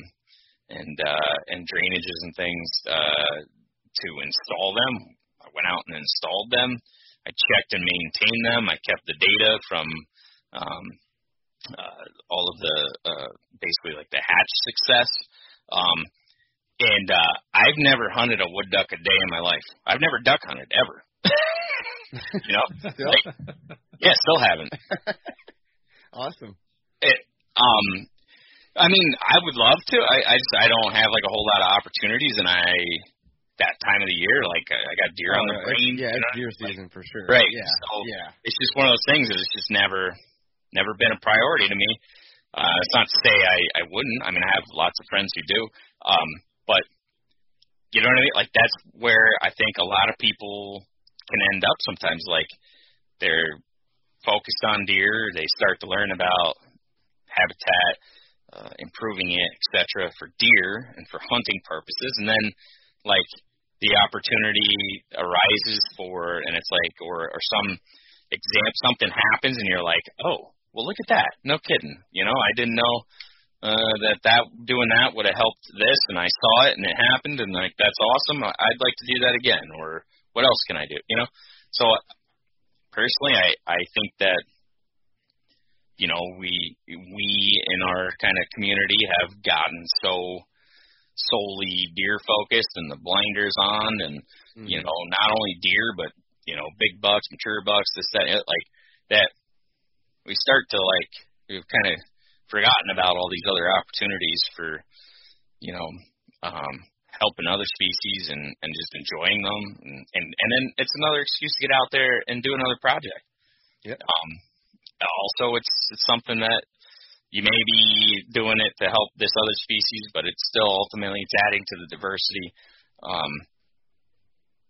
and uh, and drainages and things uh, to install them. I went out and installed them. I checked and maintained them. I kept the data from um, uh, all of the uh, basically like the hatch success. Um, and uh, I've never hunted a wood duck a day in my life. I've never duck hunted ever. you know, Still? like yeah, still haven't. awesome. It, um, I mean, I would love to. I, I just I don't have like a whole lot of opportunities, and I that time of the year, like I I got deer on the Oh, brain. Yeah, you it's deer Like, season for sure. Right. Yeah. So yeah. it's just one of those things that it's just never never been a priority to me. Uh it's not to say I I wouldn't. I mean I have lots of friends who do. Um but you know what I mean? Like that's where I think a lot of people can end up sometimes like they're focused on deer, they start to learn about habitat, uh, improving it, etc. for deer and for hunting purposes and then like the opportunity arises for and it's like or or some exam something happens and you're like, "Oh, well look at that. No kidding." You know, I didn't know uh that that doing that would have helped this and I saw it and it happened and like that's awesome. I'd like to do that again or what else can I do, you know? So personally, I I think that you know, we we in our kind of community have gotten so solely deer focused and the blinders on and Mm-hmm. you know, not only deer, but you know, big bucks, mature bucks, this, that, the- like that. We start to like we've kind of forgotten about all these other opportunities for, you know, um, helping other species and and just enjoying them, and and and then it's another excuse to get out there and do another project. Yep. Um, also, it's it's something that you may be doing it to help this other species, but it's still ultimately it's adding to the diversity. Um,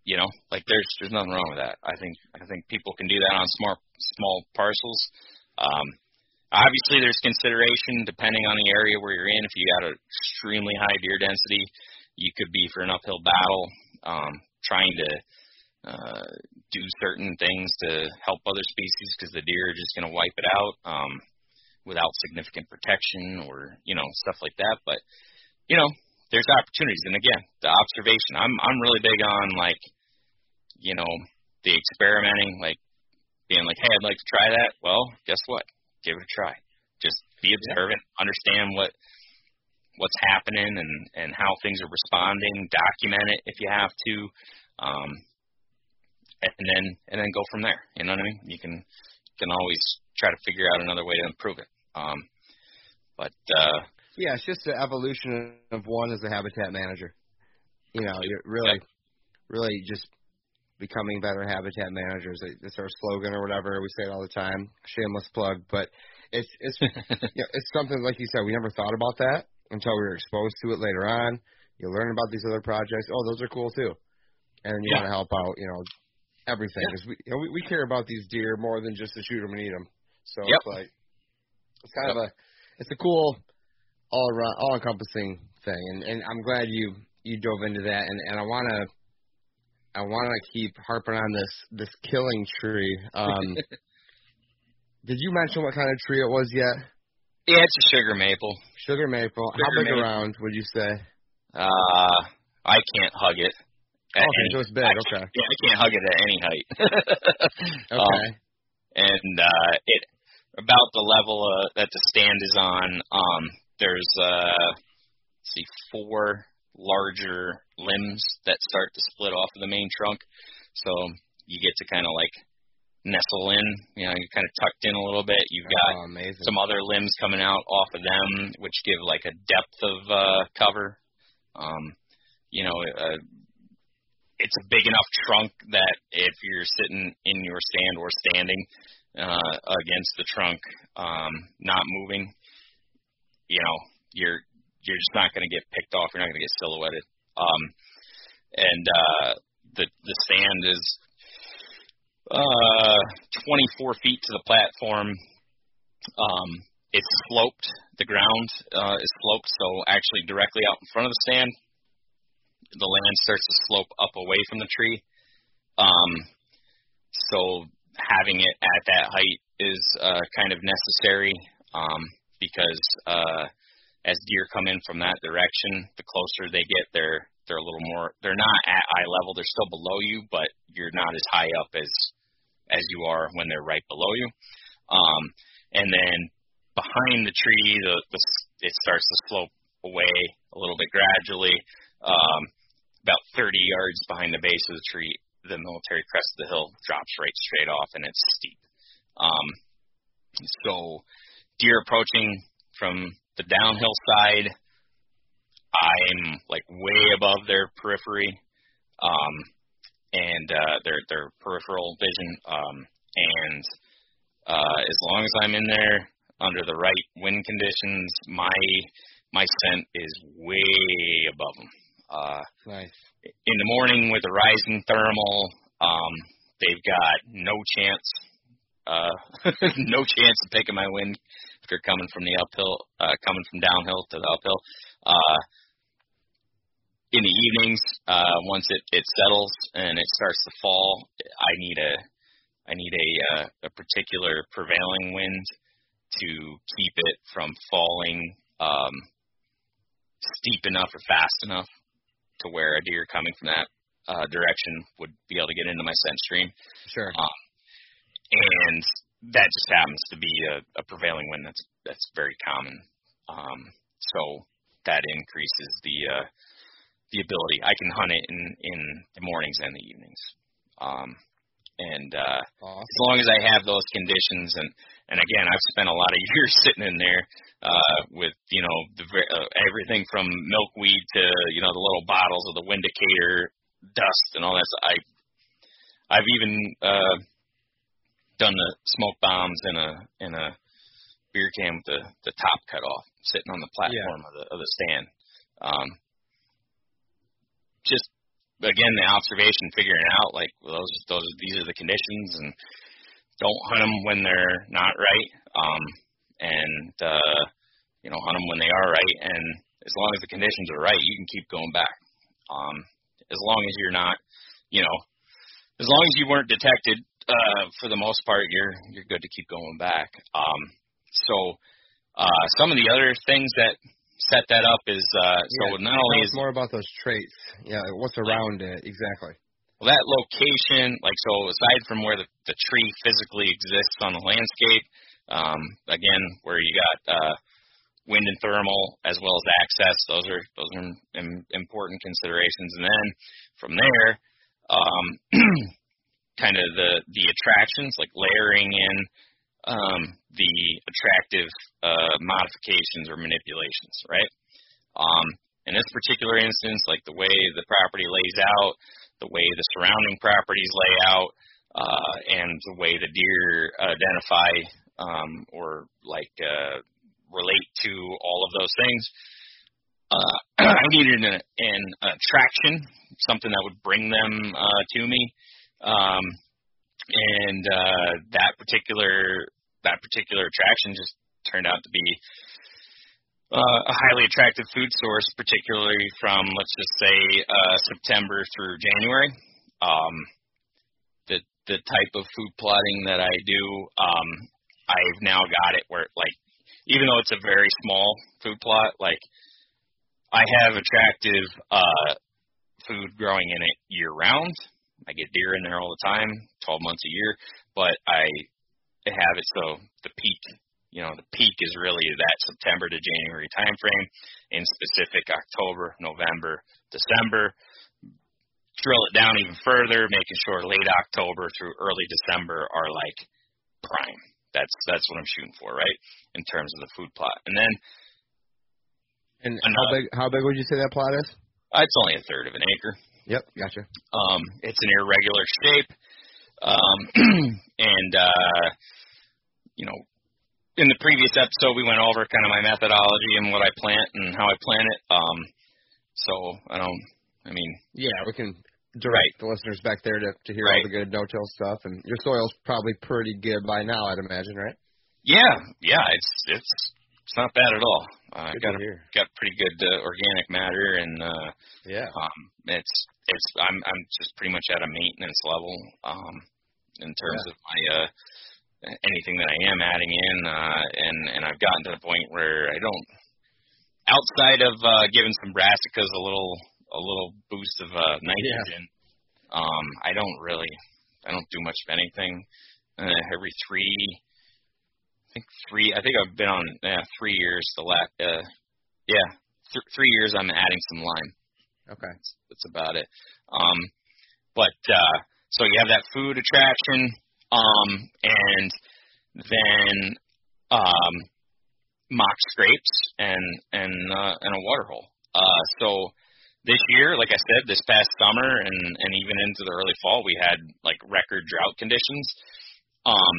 you know, like there's there's nothing wrong with that. I think I think people can do that on small small parcels. Um, obviously there's consideration depending on the area where you're in. If you got an extremely high deer density, you could be for an uphill battle, um, trying to uh, do certain things to help other species because the deer are just going to wipe it out um, without significant protection or you know stuff like that. But you know, there's opportunities, and again, the observation. I'm I'm really big on like you know the experimenting, like being like, hey, I'd like to try that. Well, guess what? Give it a try. Just be observant, understand what what's happening and and how things are responding. Document it if you have to, um, and then and then go from there. You know what I mean? You can can always try to figure out another way to improve it. Um, but uh, yeah, it's just the evolution of one as a habitat manager. You know, you're really, really just becoming better habitat managers. It's our slogan or whatever. We say it all the time. Shameless plug, but it's it's you know, it's something like you said. We never thought about that until we were exposed to it later on. You learn about these other projects. Oh, those are cool too, and you yeah. want to help out. You know, everything because yeah. we, you know, we we care about these deer more than just to shoot them and eat them. So yep. it's like it's kind yep. of a it's a cool all around all encompassing thing, and and I'm glad you you dove into that, and and I want to I want to keep harping on this this killing tree. Um, did you mention what kind of tree it was yet? Yeah, it's a sugar maple. Sugar maple. Sugar How big maple. around would you say? Uh, I can't hug it. Okay, any, so it's big. I okay. Yeah, I can't hug it at any height. okay. Um, and uh, it about the level uh, that the stand is on. Um, there's uh, see four larger limbs that start to split off of the main trunk. So you get to kind of like nestle in. You know, you're kind of tucked in a little bit. You've got oh, some other limbs coming out off of them, which give like a depth of uh, cover. Um, you know, uh, it's a big enough trunk that if you're sitting in your stand or standing uh, against the trunk, um, not moving, you know, you're you're just not going to get picked off. You're not going to get silhouetted. Um, and uh, the the stand is uh, 24 feet to the platform. Um, it's sloped. The ground uh, is sloped, so actually directly out in front of the stand, the land starts to slope up away from the tree. Um, so having it at that height is uh, kind of necessary um, because uh, as deer come in from that direction, the closer they get, they're they're a little more. They're not at eye level. They're still below you, but you're not as high up as as you are when they're right below you. Um, and then behind the tree, the, the it starts to slope away a little bit gradually. Um, about 30 yards behind the base of the tree, the military crest of the hill drops right straight off, and it's steep. Um, so deer approaching from the downhill side, I'm like way above their periphery, um, and uh, their their peripheral vision. Um, and uh, as long as I'm in there under the right wind conditions, my my scent is way above them. Uh, nice. In the morning with the rising thermal, um, they've got no chance, uh, no chance of picking my wind if you're coming from the uphill, uh, coming from downhill to the uphill. Uh, in the evenings, uh, once it, it settles and it starts to fall, I need a I need a uh, a particular prevailing wind to keep it from falling um, steep enough or fast enough to where a deer coming from that uh, direction would be able to get into my scent stream. Sure. Um, and that just happens to be a, a prevailing wind that's that's very common. Um, so that increases the uh, the ability. I can hunt it in in the mornings and the evenings. Um, and uh, awesome. as long as I have those conditions, and and again, I've spent a lot of years sitting in there uh, with you know the, uh, everything from milkweed to you know the little bottles of the Windicator dust and all that. So I I've even uh, done the smoke bombs in a in a beer can with the the top cut off, sitting on the platform yeah. of the of the stand. Um, just again the observation, figuring out like well, those those these are the conditions, and don't hunt them when they're not right. Um, and uh, you know hunt them when they are right, and as long as the conditions are right, you can keep going back. Um, as long as you're not, you know, as long as you weren't detected, uh, for the most part, you're you're good to keep going back. Um, so uh, some of the other things that set that up is uh, so Yeah, not only is more about those traits. Yeah, what's around it exactly? Well, that location, like so, aside from where the, the tree physically exists on the landscape, um, again, where you got uh, wind and thermal as well as access, those are those are im- important considerations. And then from there, um, kind of the the attractions, like layering in um, the attractive uh, modifications or manipulations, right? Um, in this particular instance, like the way the property lays out, the way the surrounding properties lay out, uh, and the way the deer identify um, or like uh, relate to all of those things. Uh, I needed an, an attraction, something that would bring them uh, to me, um, and uh, that particular that particular attraction just turned out to be uh, a highly attractive food source, particularly from let's just say uh, September through January. Um, the the type of food plotting that I do, um, I've now got it where like even though it's a very small food plot, like I have attractive uh, food growing in it year round. I get deer in there all the time, 12 months a year, but I have it so the peak you know, the peak is really that September to January time frame. In specific, October, November, December. Drill it down even further, making sure late October through early December are like prime. That's that's what I'm shooting for, right? In terms of the food plot, and then And how big how big would you say that plot is? uh, it's only a third of an acre. Yep, gotcha. Um, it's an irregular shape, um, and uh, you know, in the previous episode, we went over kind of my methodology and what I plant and how I plant it. Um, so I don't. I mean, Yeah, we can direct the listeners back there to to hear all the good no-till stuff. And your soil's probably pretty good by now, I'd imagine, right? yeah, yeah, it's it's it's not bad at all. Uh, Good got hear. got pretty good uh, organic matter, and uh, Yeah. um, it's it's I'm I'm just pretty much at a maintenance level um, in terms of my uh, anything that I am adding in, uh, and and I've gotten to the point where I don't outside of uh, giving some brassicas a little a little boost of uh, nitrogen. Um, I don't really I don't do much of anything. Uh, every three, I think three. I think I've been on yeah, three years. The last uh, yeah, th- three years. I'm adding some lime Okay. that's, that's about it. Um, but uh, so you have that food attraction, um, and then um, mock scrapes and and uh, and a water hole. Uh, so this year, like I said, this past summer and and even into the early fall, we had like record drought conditions. Um,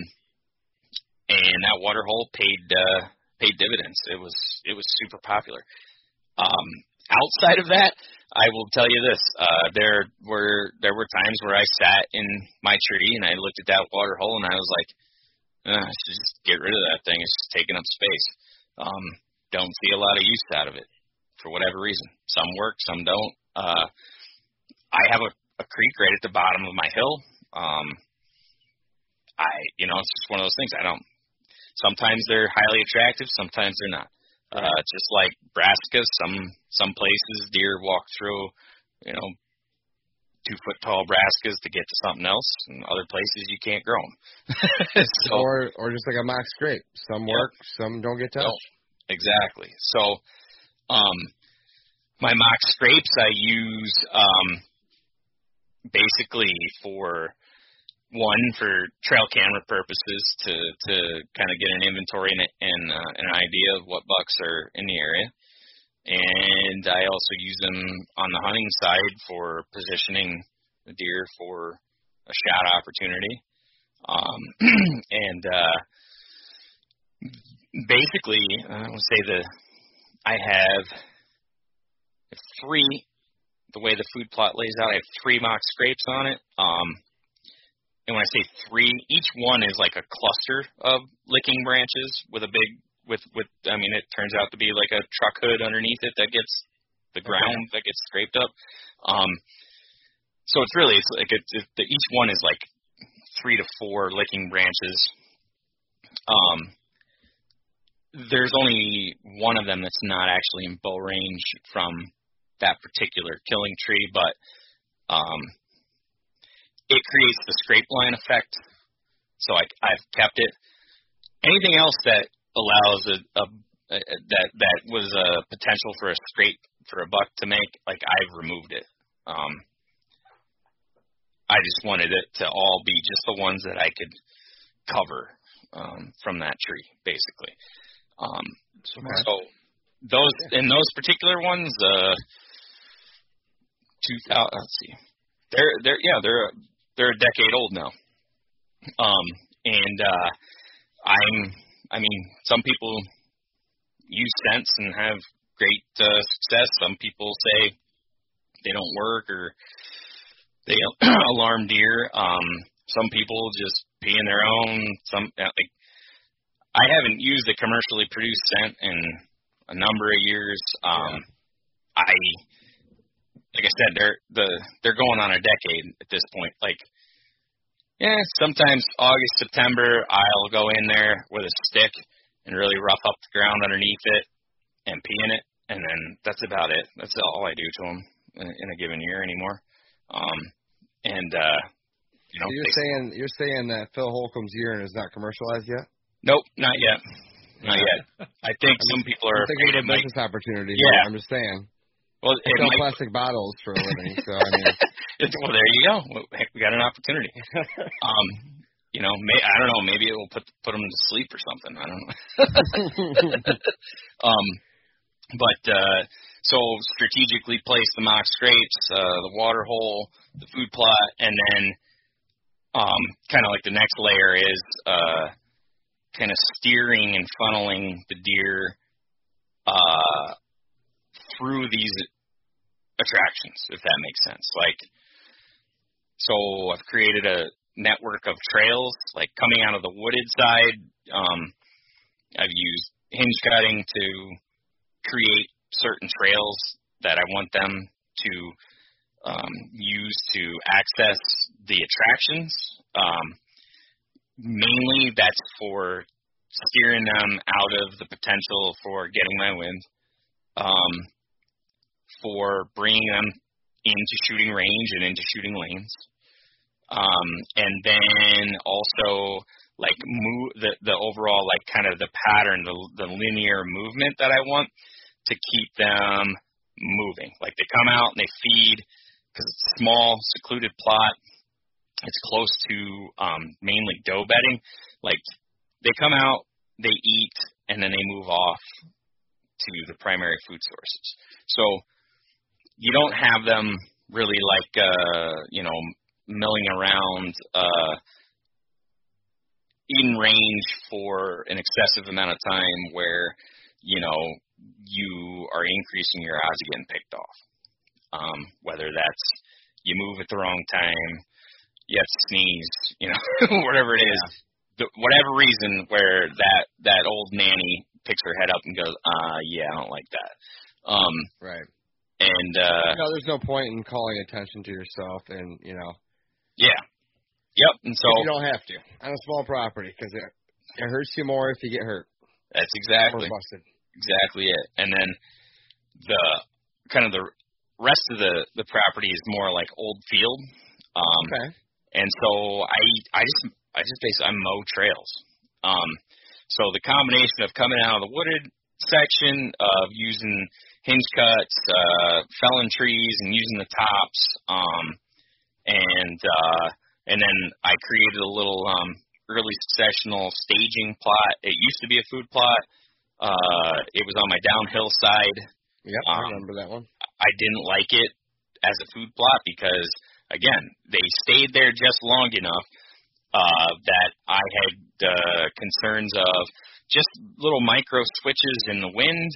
and that water hole paid uh, paid dividends. It was it was super popular. Um, outside of that, I will tell you this: uh, there were there were times where I sat in my tree and I looked at that water hole and I was like, I should just get rid of that thing. It's just taking up space. Um, don't see a lot of use out of it for whatever reason. Some work, some don't. Uh, I have a, a creek right at the bottom of my hill. Um, I, you know, it's just one of those things. I don't. Sometimes they're highly attractive, sometimes they're not. Uh, just like brassicas, some some places deer walk through, you know, two foot tall brassicas to get to something else, and other places you can't grow them. so Or or just like a mock scrape. Some Yeah. work, some don't get touched. No. exactly. So, um, my mock scrapes I use um, basically for one for trail camera purposes to to kind of get an inventory and, and uh, an idea of what bucks are in the area, and I also use them on the hunting side for positioning the deer for a shot opportunity. Um, and uh, basically, I would say the I have three. The way the food plot lays out, I have three mock scrapes on it. Um, and when I say three, each one is like a cluster of licking branches with a big with with I mean it turns out to be like a truck hood underneath it that gets the ground okay. that gets scraped up. Um, so it's really it's like it's, it, the, each one is like three to four licking branches. Um, there's only one of them that's not actually in bow range from that particular killing tree, but um, it creates the scrape line effect. So I, I've kept it. Anything else that allows a, a, a that that was a potential for a scrape for a buck to make, like I've removed it. Um, I just wanted it to all be just the ones that I could cover um, from that tree, basically. Um, so those in those particular ones, uh, two thousand. Let's see, they're they're yeah they're they're a decade old now. Um, and uh, I'm I mean some people use scents and have great uh, success. Some people say they don't work or they alarm deer. Um, some people just pee in their own. Some uh, like I haven't used a commercially produced scent in a number of years. Um, I like I said, they're the they're going on a decade at this point. Like, yeah, sometimes August, September, I'll go in there with a stick and really rough up the ground underneath it and pee in it, and then that's about it. That's all I do to them in, in a given year anymore. Um, and uh, you know, so you're saying you're saying that Phil Holcomb's urine is not commercialized yet? Nope, not yet. Not yet. I think some people are afraid of business opportunity. Yeah, I'm just saying. Well, it sell plastic bottles for a living, so I mean. well, there you go. We got an opportunity. um, you know, may, I don't know. Maybe it will put put them to sleep or something. I don't know. um, but uh, so strategically place the mock scrapes, uh, the water hole, the food plot, and then um, kind of like the next layer is uh, kind of steering and funneling the deer uh, through these attractions, if that makes sense. Like, so I've created a network of trails, like coming out of the wooded side. Um, I've used hinge cutting to create certain trails that I want them to um, use to access the attractions. Um, mainly, that's for steering them out of the potential for getting my wind, um, for bringing them into shooting range and into shooting lanes, um, and then also like move the the overall like kind of the pattern, the the linear movement that I want to keep them moving. Like they come out and they feed because it's a small, secluded plot. It's close to um, mainly doe bedding. Like they come out, they eat, and then they move off to the primary food sources. So you don't have them really like uh, you know milling around uh, in range for an excessive amount of time where you know you are increasing your odds of getting picked off. Um, whether that's you move at the wrong time, you have to sneeze, you know, whatever it is, the, whatever reason where that that old nanny picks her head up and goes, uh, yeah, I don't like that. Um, right. And uh, no, there's no point in calling attention to yourself, and you know. Yeah. Yep. And so you don't have to on a small property because it it hurts you more if you get hurt. That's exactly. Busted exactly it. And then the kind of the rest of the the property is more like old field. Um, okay. And so I I just I just basically I mow trails. Um, so the combination of coming out of the wooded section of using hinge cuts, uh, felling trees, and using the tops, um, and uh, and then I created a little um, early successional staging plot. It used to be a food plot. Uh, it was on my downhill side. Yep, um, I remember that one. I didn't like it as a food plot because, again, they stayed there just long enough uh, that I had uh, concerns of just little micro switches in the wind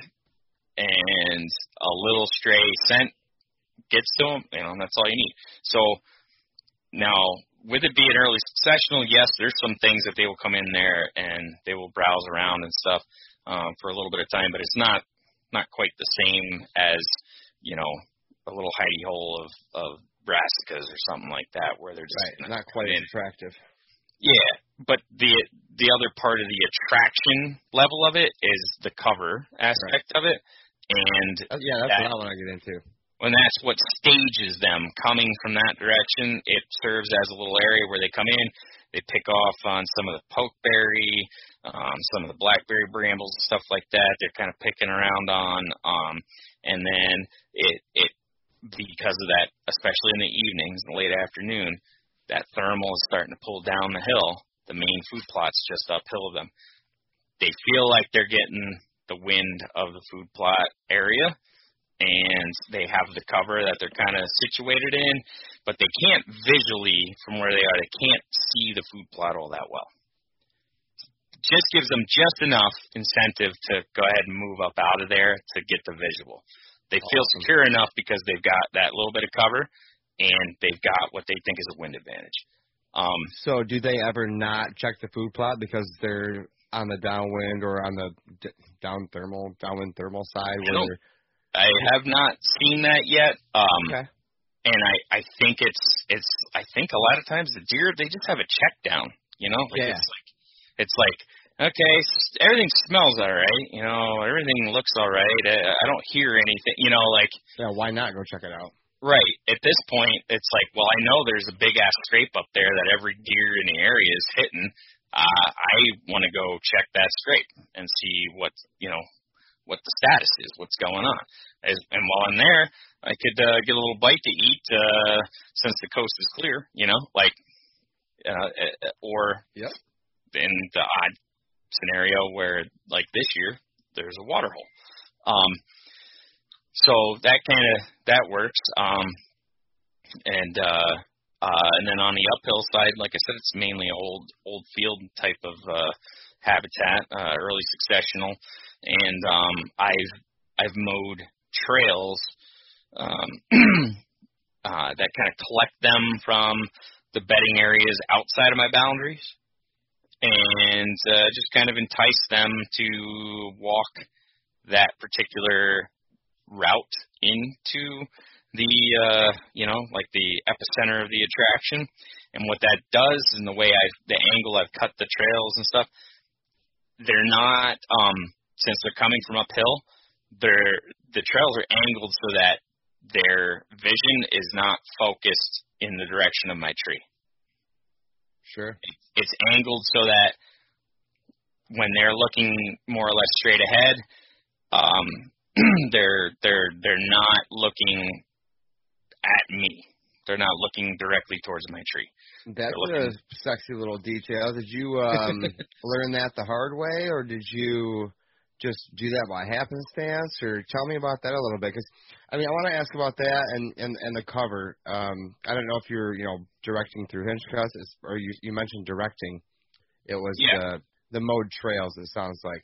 and a little stray scent gets to them. You know, and that's all you need. So now, with it being early successional, yes, there's some things that they will come in there and they will browse around and stuff. um, for a little bit of time, but it's not not quite the same as you know a little hidey hole of of brassicas or something like that where they're just Right. Not quite as attractive. Yeah, but the the other part of the attraction level of it is the cover aspect of it, and Uh, yeah, that's That- what I want to get into. when that's what stages them coming from that direction, it serves as a little area where they come in, they pick off on some of the pokeberry, um, some of the blackberry brambles, stuff like that. They're kind of picking around on, um, and then it it because of that, especially in the evenings, in the late afternoon, that thermal is starting to pull down the hill. The main food plot's just uphill of them. They feel like they're getting the wind of the food plot area, and they have the cover that they're kind of situated in, but they can't visually, from where they are, they can't see the food plot all that well. Just gives them just enough incentive to go ahead and move up out of there to get the visual. They feel secure enough because they've got that little bit of cover, and they've got what they think is a wind advantage. Um, So, do they ever not check the food plot because they're on the downwind or on the d- down thermal, downwind thermal side? Where don't- I have not seen that yet. Um, okay. and I I think it's it's I think a lot of times the deer they just have a check down, you know, like Yeah. it's like it's like okay, everything smells all right, you know, everything looks all right. I, I don't hear anything, you know, like Yeah, why not go check it out? right at this point it's like well I know there's a big ass scrape up there that every deer in the area is hitting. Uh, I want to go check that scrape and see what you know what the status is, what's going on. As, and while I'm there, I could uh, get a little bite to eat uh, since the coast is clear, you know, like, uh, uh, or Yep. in the odd scenario where, like this year, there's a water hole. Um, so that kind of that works. Um, and uh, uh, and then on the uphill side, like I said, it's mainly old old field type of uh, habitat, uh, early successional, and um, I've I've mowed trails um, uh, that kind of collect them from the bedding areas outside of my boundaries, and uh, just kind of entice them to walk that particular route into the uh you know like the epicenter of the attraction and what that does and the way I the angle I've cut the trails and stuff they're not um since they're coming from uphill they're the trails are angled so that their vision is not focused in the direction of my tree Sure. it's angled so that when they're looking more or less straight ahead, um, they're they're they're not looking at me. They're not looking directly towards my tree. That's a sexy little detail. Did you um, learn that the hard way, or did you just do that by happenstance? Or tell me about that a little bit, because I mean, I want to ask about that and and and the cover. Um, I don't know if you're you know directing through hinge cuts, it's- or you you mentioned directing. It was Yeah. the the mowed trails. It sounds like.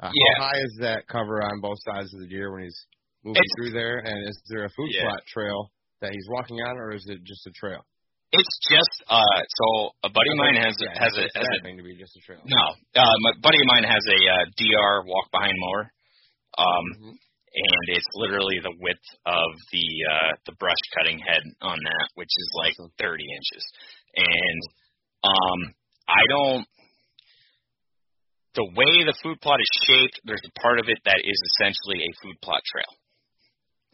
Uh, Yeah. How high is that cover on both sides of the deer when he's moving It's- through there? And is there a food Yeah. plot trail that he's walking on, or is it just a trail? It's just uh, so a buddy of mine has a, Yeah, has a has a thing to be just a trail. no. Uh, my buddy of mine has a uh, DR walk behind mower. Um, Mhm. and it's literally the width of the uh the brush cutting head on that, which is like Awesome. 30 inches. And um I don't the way the food plot is shaped, there's a part of it that is essentially a food plot trail.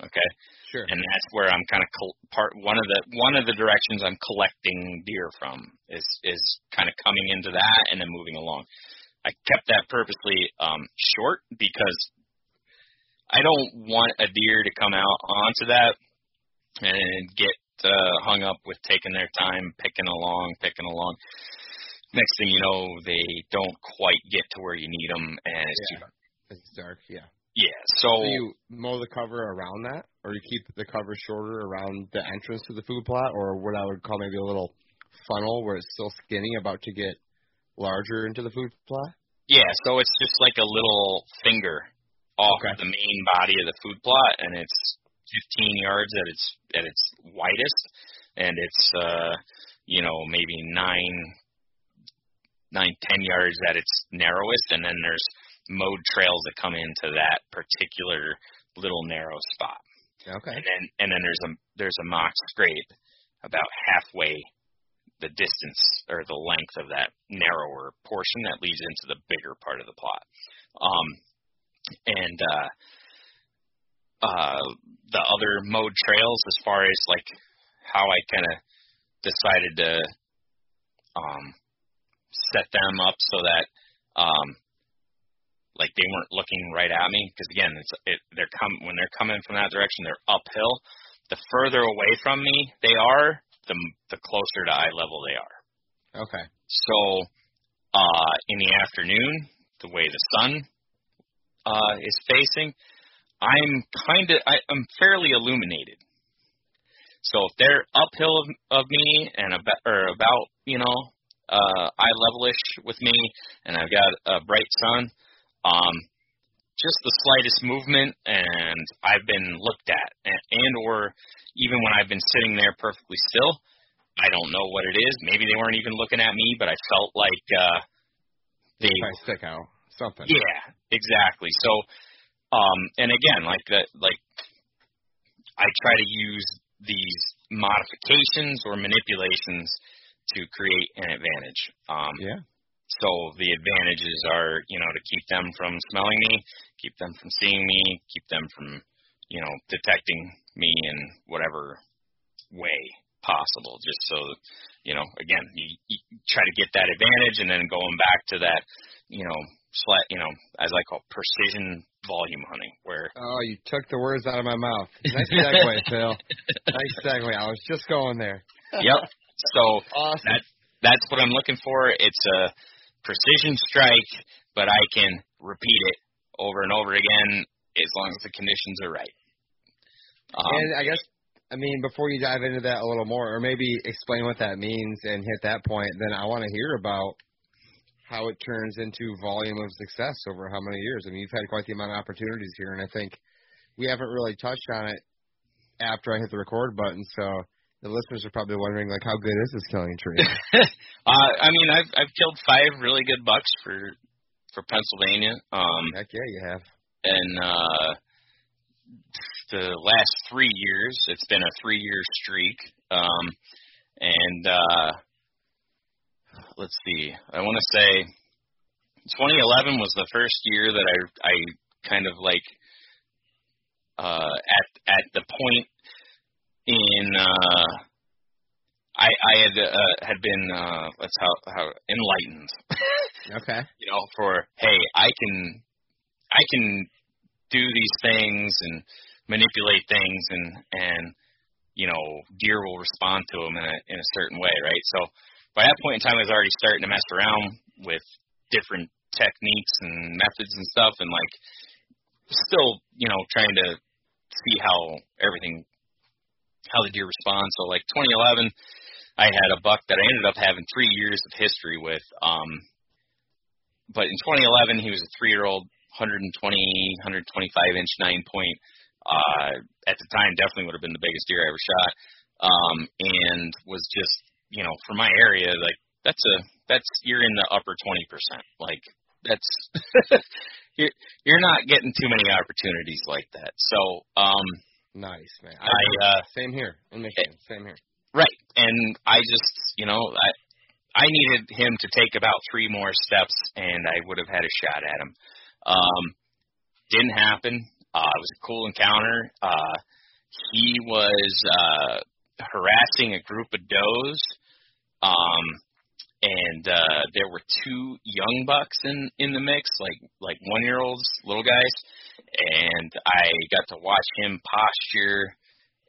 Okay? Sure. And that's where I'm kind of col- part one of the one of the directions I'm collecting deer from is is kind of coming into that and then moving along. I kept that purposely um short because I don't want a deer to come out onto that and get uh, hung up with taking their time, picking along, picking along. Next thing you know, they don't quite get to where you need them, and it's too dark. It's dark, yeah. Yeah. So, So you mow the cover around that, or you keep the cover shorter around the entrance to the food plot, or what I would call maybe a little funnel where it's still skinny, about to get larger into the food plot? yeah. So it's just like a little finger off Okay. of the main body of the food plot, and it's 15 yards at its at its widest, and it's uh, you know maybe nine nine ten yards at its narrowest, and then there's mowed trails that come into that particular little narrow spot. Okay. And then and then there's a there's a mock scrape about halfway the distance or the length of that narrower portion that leads into the bigger part of the plot. Um, and uh, uh, the other mowed trails, as far as like how I kind of decided to um, set them up so that um, like they weren't looking right at me because again it's it they're come when they're coming from that direction they're uphill. The further away from me they are the the closer to eye level they are. Okay. so uh in the afternoon the way the sun uh is facing i'm kind of i'm fairly illuminated. So if they're uphill of, of me and about or about you know uh eye levelish with me and i've got a bright sun um, just the slightest movement, and I've been looked at, and, and or even when I've been sitting there perfectly still, I don't know what it is. Maybe they weren't even looking at me, but I felt like uh, they. Might stick out something. Yeah, exactly. So, um, and again, like that, like I try to use these modifications or manipulations to create an advantage. Um, Yeah. So the advantages are, you know, to keep them from smelling me, keep them from seeing me, keep them from, you know, detecting me in whatever way possible. Just so, you know, again, you, you try to get that advantage, and then going back to that, you know, slat, you know, as I call precision volume hunting, where Oh, you took the words out of my mouth. Nice segue, Phil. Nice segue. I was just going there. yep. So Awesome. that that's what I'm looking for. It's a precision strike, but I can repeat it over and over again as long as the conditions are right. Um, and I guess, I mean, before you dive into that a little more, or maybe explain what that means and hit that point, then I want to hear about how it turns into volume of success over how many years. I mean, you've had quite the amount of opportunities here, and I think we haven't really touched on it after I hit the record button. So the listeners are probably wondering, like, how good is this killing tree? uh, I mean, I've I've killed five really good bucks for for Pennsylvania. Um, Heck yeah, you have. and uh, the last three years, it's been a three-year streak. Um, and uh, let's see, I want to say 2011 was the first year that I I kind of like uh, at at the point in uh, I I had uh, had been uh, that's how how enlightened Okay. you know, for hey, I can I can do these things and manipulate things and and you know, deer will respond to them in a in a certain way, right? So by that point in time, I was already starting to mess around with different techniques and methods and stuff, and like still, you know, trying to see how everything how the deer respond. So like 2011, I had a buck that I ended up having three years of history with. Um, but in 2011, he was a three-year-old, 120, 125 inch nine point. Uh, at the time, definitely would have been the biggest deer I ever shot. Um, and was just, you know, for my area, like that's a that's you're in the upper 20 percent. Like that's you're you're not getting too many opportunities like that. So, um, Nice, man. I uh, same here in Michigan. Same here. Right. And I just, you know, I I needed him to take about three more steps and I would have had a shot at him. Um didn't happen. Uh it was a cool encounter. Uh he was uh harassing a group of does. Um and uh there were two young bucks in in the mix, like like one year olds, little guys, and I got to watch him posture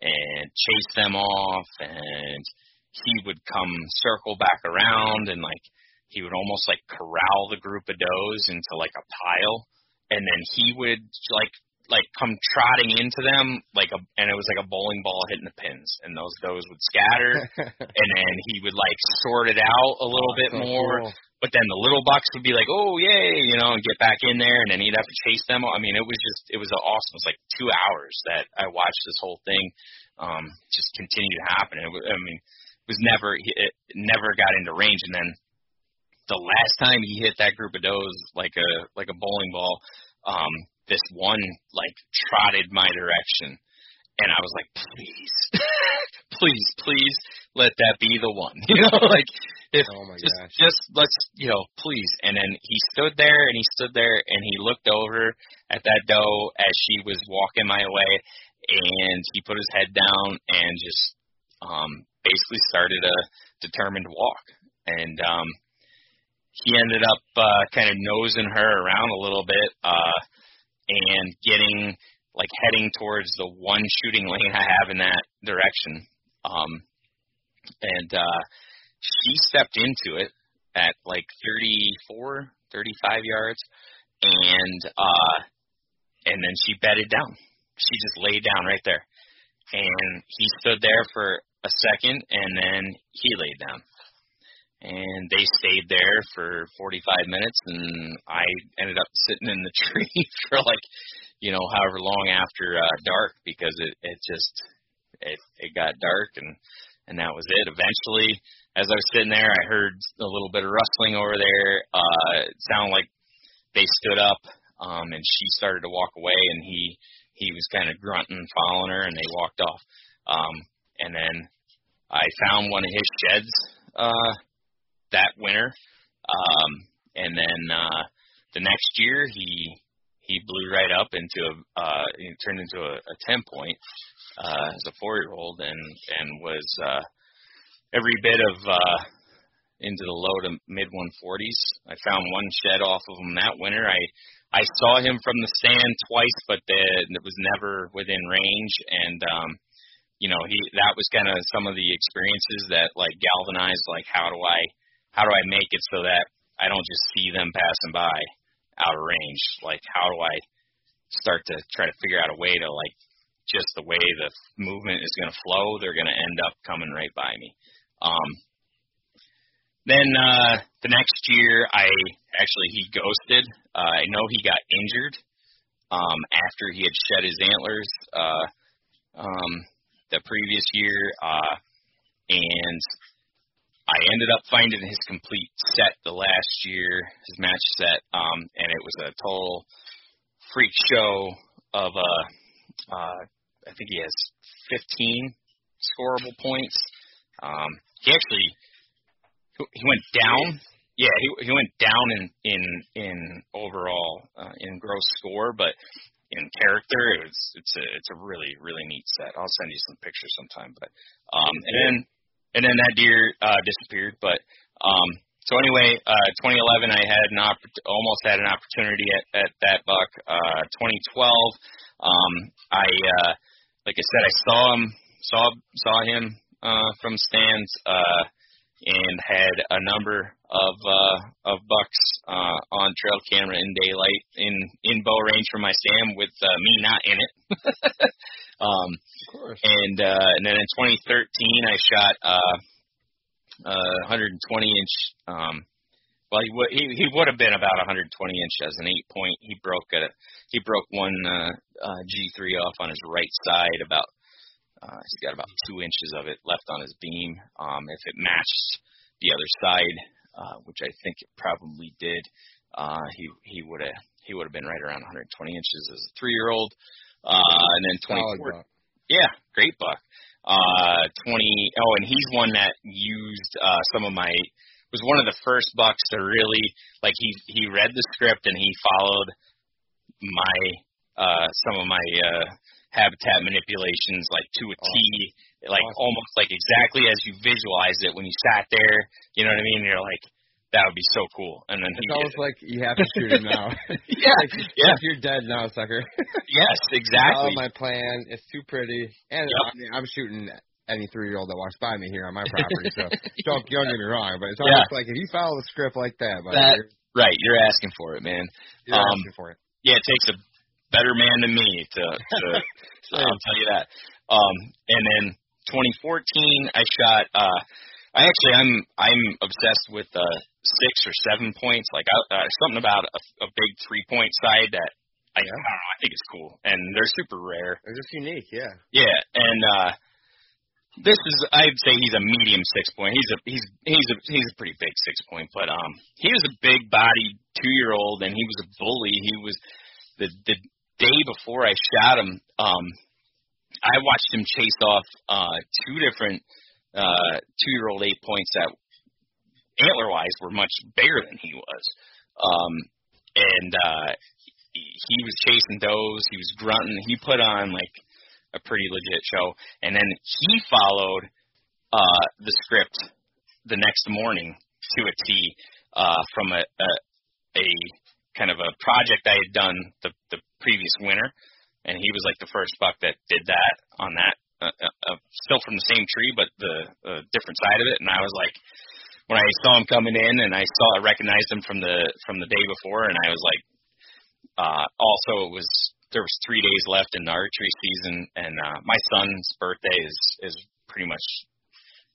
and chase them off and he would come circle back around and like he would almost like corral the group of does into like a pile and then he would like like come trotting into them like a and it was like a bowling ball hitting the pins and those does would scatter and then he would like sort it out a little bit So more cool. but then the little bucks would be like, "Oh yay!" you know, and get back in there, and then he'd have to chase them. I mean, it was just, it was awesome. It was like two hours that I watched this whole thing um, just continue to happen. It was, I mean, it was never, it never got into range, and then the last time he hit that group of does like a like a bowling ball, um, this one like trotted my direction, and I was like, please, please, please let that be the one. You know, like if Oh my just gosh. just let's you know please. And then he stood there and he stood there and he looked over at that doe as she was walking my way, and he put his head down and just um basically started a determined walk. And um he ended up uh kind of nosing her around a little bit uh and getting like heading towards the one shooting lane I have in that direction. Um and uh she stepped into it at like 34, 35 yards and uh and then she bedded down. She just laid down right there. And he stood there for a second and then he laid down. And they stayed there for 45 minutes and I ended up sitting in the tree for like, you know, however long after uh dark because it it just it it got dark and and that was it. Eventually, as I was sitting there, I heard a little bit of rustling over there. Uh it sounded like they stood up um and she started to walk away and he he was kind of grunting following her and they walked off. Um and then I found one of his sheds uh that winter. Um and then uh the next year he he blew right up into a uh he turned into a, a ten point uh as a four year old and and was uh every bit of uh into the low to mid 140s. I found one shed off of him that winter. I I saw him from the stand twice, but the, it was never within range. And um, you know, he that was kind of some of the experiences that like galvanized like how do I how do I make it so that I don't just see them passing by out of range? Like how do I start to try to figure out a way to like just the way the movement is going to flow, they're going to end up coming right by me. Um, then uh, the next year, I actually he ghosted. Uh, I know he got injured um, after he had shed his antlers uh, um, the previous year, uh, and I ended up finding his complete set the last year, his match set, um, and it was a total freak show of a. Uh, I think he has 15 scoreable points. Um, he actually he went down. Yeah, he he went down in in in overall uh, in gross score, but in character, it was it's a it's a really really neat set. I'll send you some pictures sometime. But um, and then and then that deer uh, disappeared. But um, so anyway, uh, 2011, I had an opp- almost had an opportunity at at that buck. Uh, 2012, um, I uh, like I said, I saw him saw saw him uh, from stands. Uh, and had a number of uh of bucks uh on trail camera in daylight in in bow range from my stand with uh, me not in it um Of course. and uh and then in 2013 I shot uh uh 120 inch um well he would he, he would have been about 120 inch as an eight point he broke a he broke one uh, uh G3 off on his right side about uh, he's got about two inches of it left on his beam. Um, if it matched the other side, uh, which I think it probably did, uh, he he would have he would have been right around 120 inches as a three year old. Uh, and then 24, yeah, great buck. Uh, 20. Oh, and he's one that used uh, some of my was one of the first bucks to really like he he read the script and he followed my uh some of my uh habitat manipulations like to a T, like Awesome. almost like exactly as you visualized it when you sat there. You know what I mean? You're like, that would be so cool. And then he It's almost it. like you have to shoot him now. yeah, like, yeah, you're dead now, sucker. yes, exactly. Oh, my plan. It's too pretty. And Yep. I mean, I'm shooting any three year old that walks by me here on my property. So don't don't get me wrong, but it's Yeah. almost like if you follow the script like that, buddy, That- you're, right, you're asking for it, man. you're um, asking for it. Yeah, it takes a better man than me to. to Same. I'll tell you that. Um, and then 2014, I shot. uh I actually, I'm I'm obsessed with uh six or seven points. Like I, uh, something about a, a big three point side that I, I don't know. I think it's cool, and they're super rare. They're just unique, yeah. Yeah, and uh this is I'd say he's a medium six point. He's a he's he's a he's a pretty big six point, but um he was a big bodied two year old and he was a bully. He was the the day before I shot him, um I watched him chase off uh two different uh two year old eight points that antler wise were much bigger than he was. Um and uh he was chasing does, he was grunting, he put on like a pretty legit show. And then he followed uh, the script the next morning to a T uh, from a, a a kind of a project I had done the the previous winter, and he was like the first buck that did that on that. Uh, uh, uh, still from the same tree, but the uh, different side of it. And I was like, when I saw him coming in, and I saw I recognized him from the from the day before, and I was like, uh, also it was there was three days left in the archery season, and uh, my son's birthday is is pretty much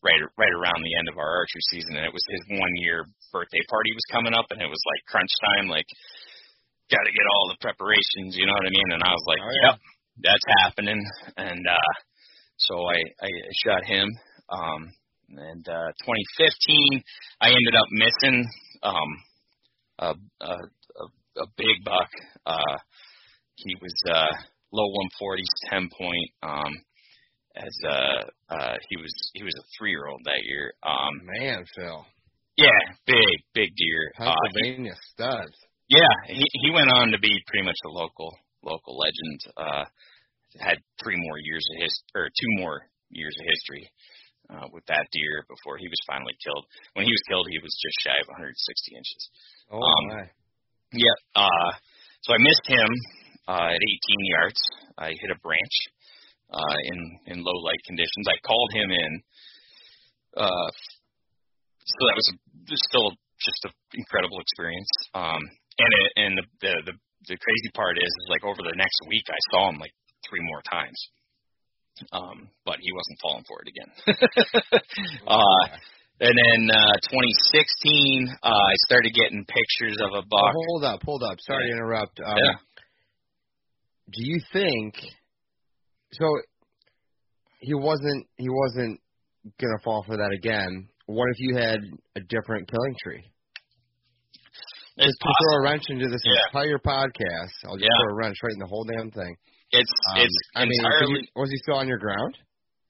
right right around the end of our archery season, and it was his one year birthday party was coming up, and it was like crunch time, like got to get all the preparations, you know what I mean? And I was like, Oh, yeah. yep, that's happening, and uh, so I I shot him. Um, and uh, 2015, I ended up missing um, a, a a a big buck. Uh, he was uh low 140s 10 point um as uh uh he was he was a 3 year old that year um Man, Phil. yeah big big deer uh he, Pennsylvania studs. yeah he he went on to be pretty much a local local legend uh had three more years of his or two more years of history uh with that deer before he was finally killed when he was killed he was just shy of 160 inches Oh Um, my. Yeah. Uh, so I missed him uh, at 18 yards. I hit a branch uh, in in low light conditions. I called him in. Uh, so that was a, just still just an incredible experience. Um, and it, and the, the the the crazy part is, is like over the next week, I saw him like three more times. Um, but he wasn't falling for it again. uh, and then uh, 2016, uh, I started getting pictures of a Oh, hold up, hold up. Sorry to interrupt. Um, Yeah. Do you think so? He wasn't. He wasn't gonna fall for that again. What if you had a different killing tree? It's Just to throw a wrench into this Yeah. entire podcast, I'll just Yeah. throw a wrench right in the whole damn thing. It's Um, it's I mean, entirely you- was he still on your ground?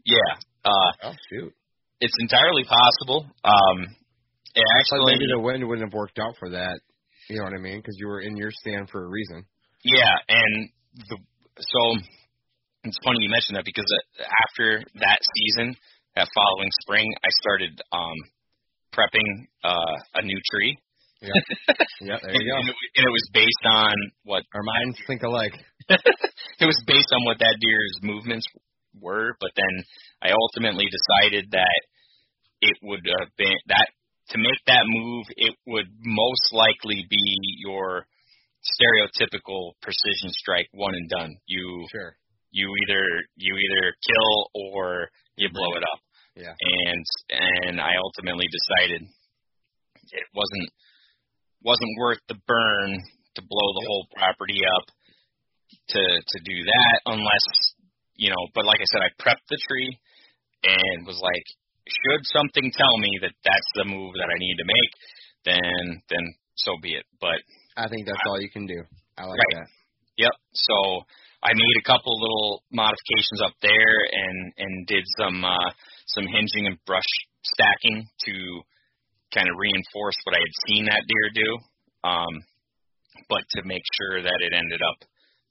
yeah. Uh, Oh shoot! it's entirely possible. Um, it actually maybe the wind wouldn't have worked out for that. You know what I mean? Because you were in your stand for a reason. yeah, and the so it's funny you mentioned that because uh, after that season, that following spring, I started um prepping uh a new tree. Yeah. yeah. There and, you go. and, it, and it was based on what Our minds think alike. it was based on what that deer's movements were, but then I ultimately decided that it would have been that to make that move, it would most likely be your stereotypical precision strike one and done. You Sure. You either you either kill or you blow it up. Yeah. And and I ultimately decided it wasn't wasn't worth the burn to blow the whole property up to to do that unless you know but like I said I prepped the tree and was like should something tell me that that's the move that I need to make then then so be it but I think that's all you can do. I like Right. that. Yep. So I made a couple little modifications up there and and did some uh some hinging and brush stacking to kind of reinforce what I had seen that deer do. Um but to make sure that it ended up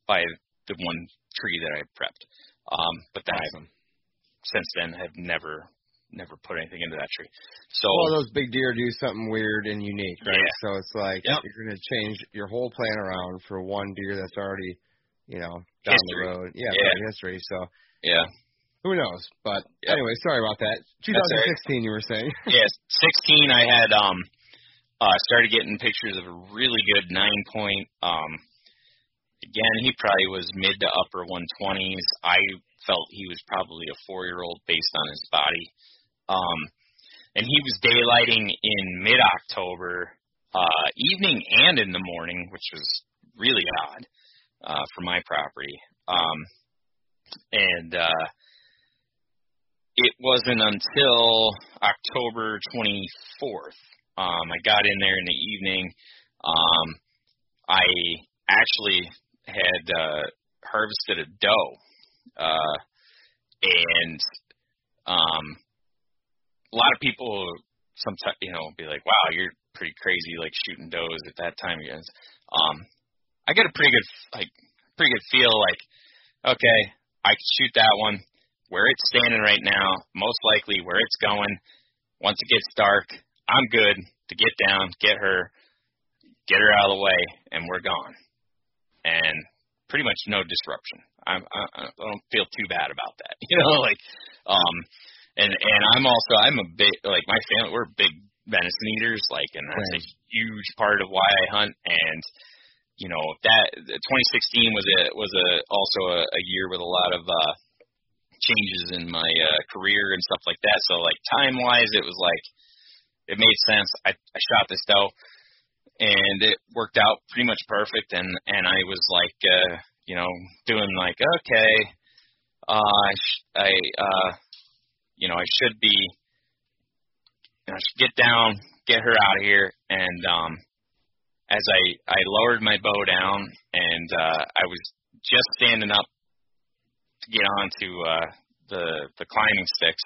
by the one tree that I prepped. Um but then I Awesome. since then have never never put anything into that tree. So Well, those big deer do something weird and unique, right? Yeah. So it's like Yep. you're going to change your whole plan around for one deer that's already, you know, down History. the road. Yeah, Yeah. history. So yeah. who knows? But anyway, sorry about that. That's all right. 2016, you were saying. yeah, 16 I had um uh started getting pictures of a really good 9 point um again, he probably was mid to upper 120s. I felt he was probably a 4-year-old based on his body. Um and he was daylighting in mid-October uh evening and in the morning, which was really odd uh for my property. Um and uh it wasn't until October 24th. Um, I got in there in the evening. Um, I actually had uh, harvested a doe, uh, and um, a lot of people sometimes you know be like, "Wow, you're pretty crazy, like shooting does at that time." Um, I get a pretty good like pretty good feel like, okay, I can shoot that one where it's standing right now, most likely where it's going. Once it gets dark, I'm good to get down, get her, get her out of the way, and we're gone. And pretty much no disruption. I'm, I, I don't feel too bad about that. You know, like, um, and and I'm also I'm a big like my family we're big venison eaters, like, and that's right. a huge part of why I hunt. And you know that 2016 was a was a also a, a year with a lot of uh changes in my uh, career and stuff like that. So like time wise, it was like it made sense. I, I shot this doe, and it worked out pretty much perfect. And and I was like, uh, you know, doing like okay, uh, I sh- I uh, you know, I should be, you know, I should get down, get her out of here, and um, as I I lowered my bow down and uh, I was just standing up to get onto uh, the the climbing sticks,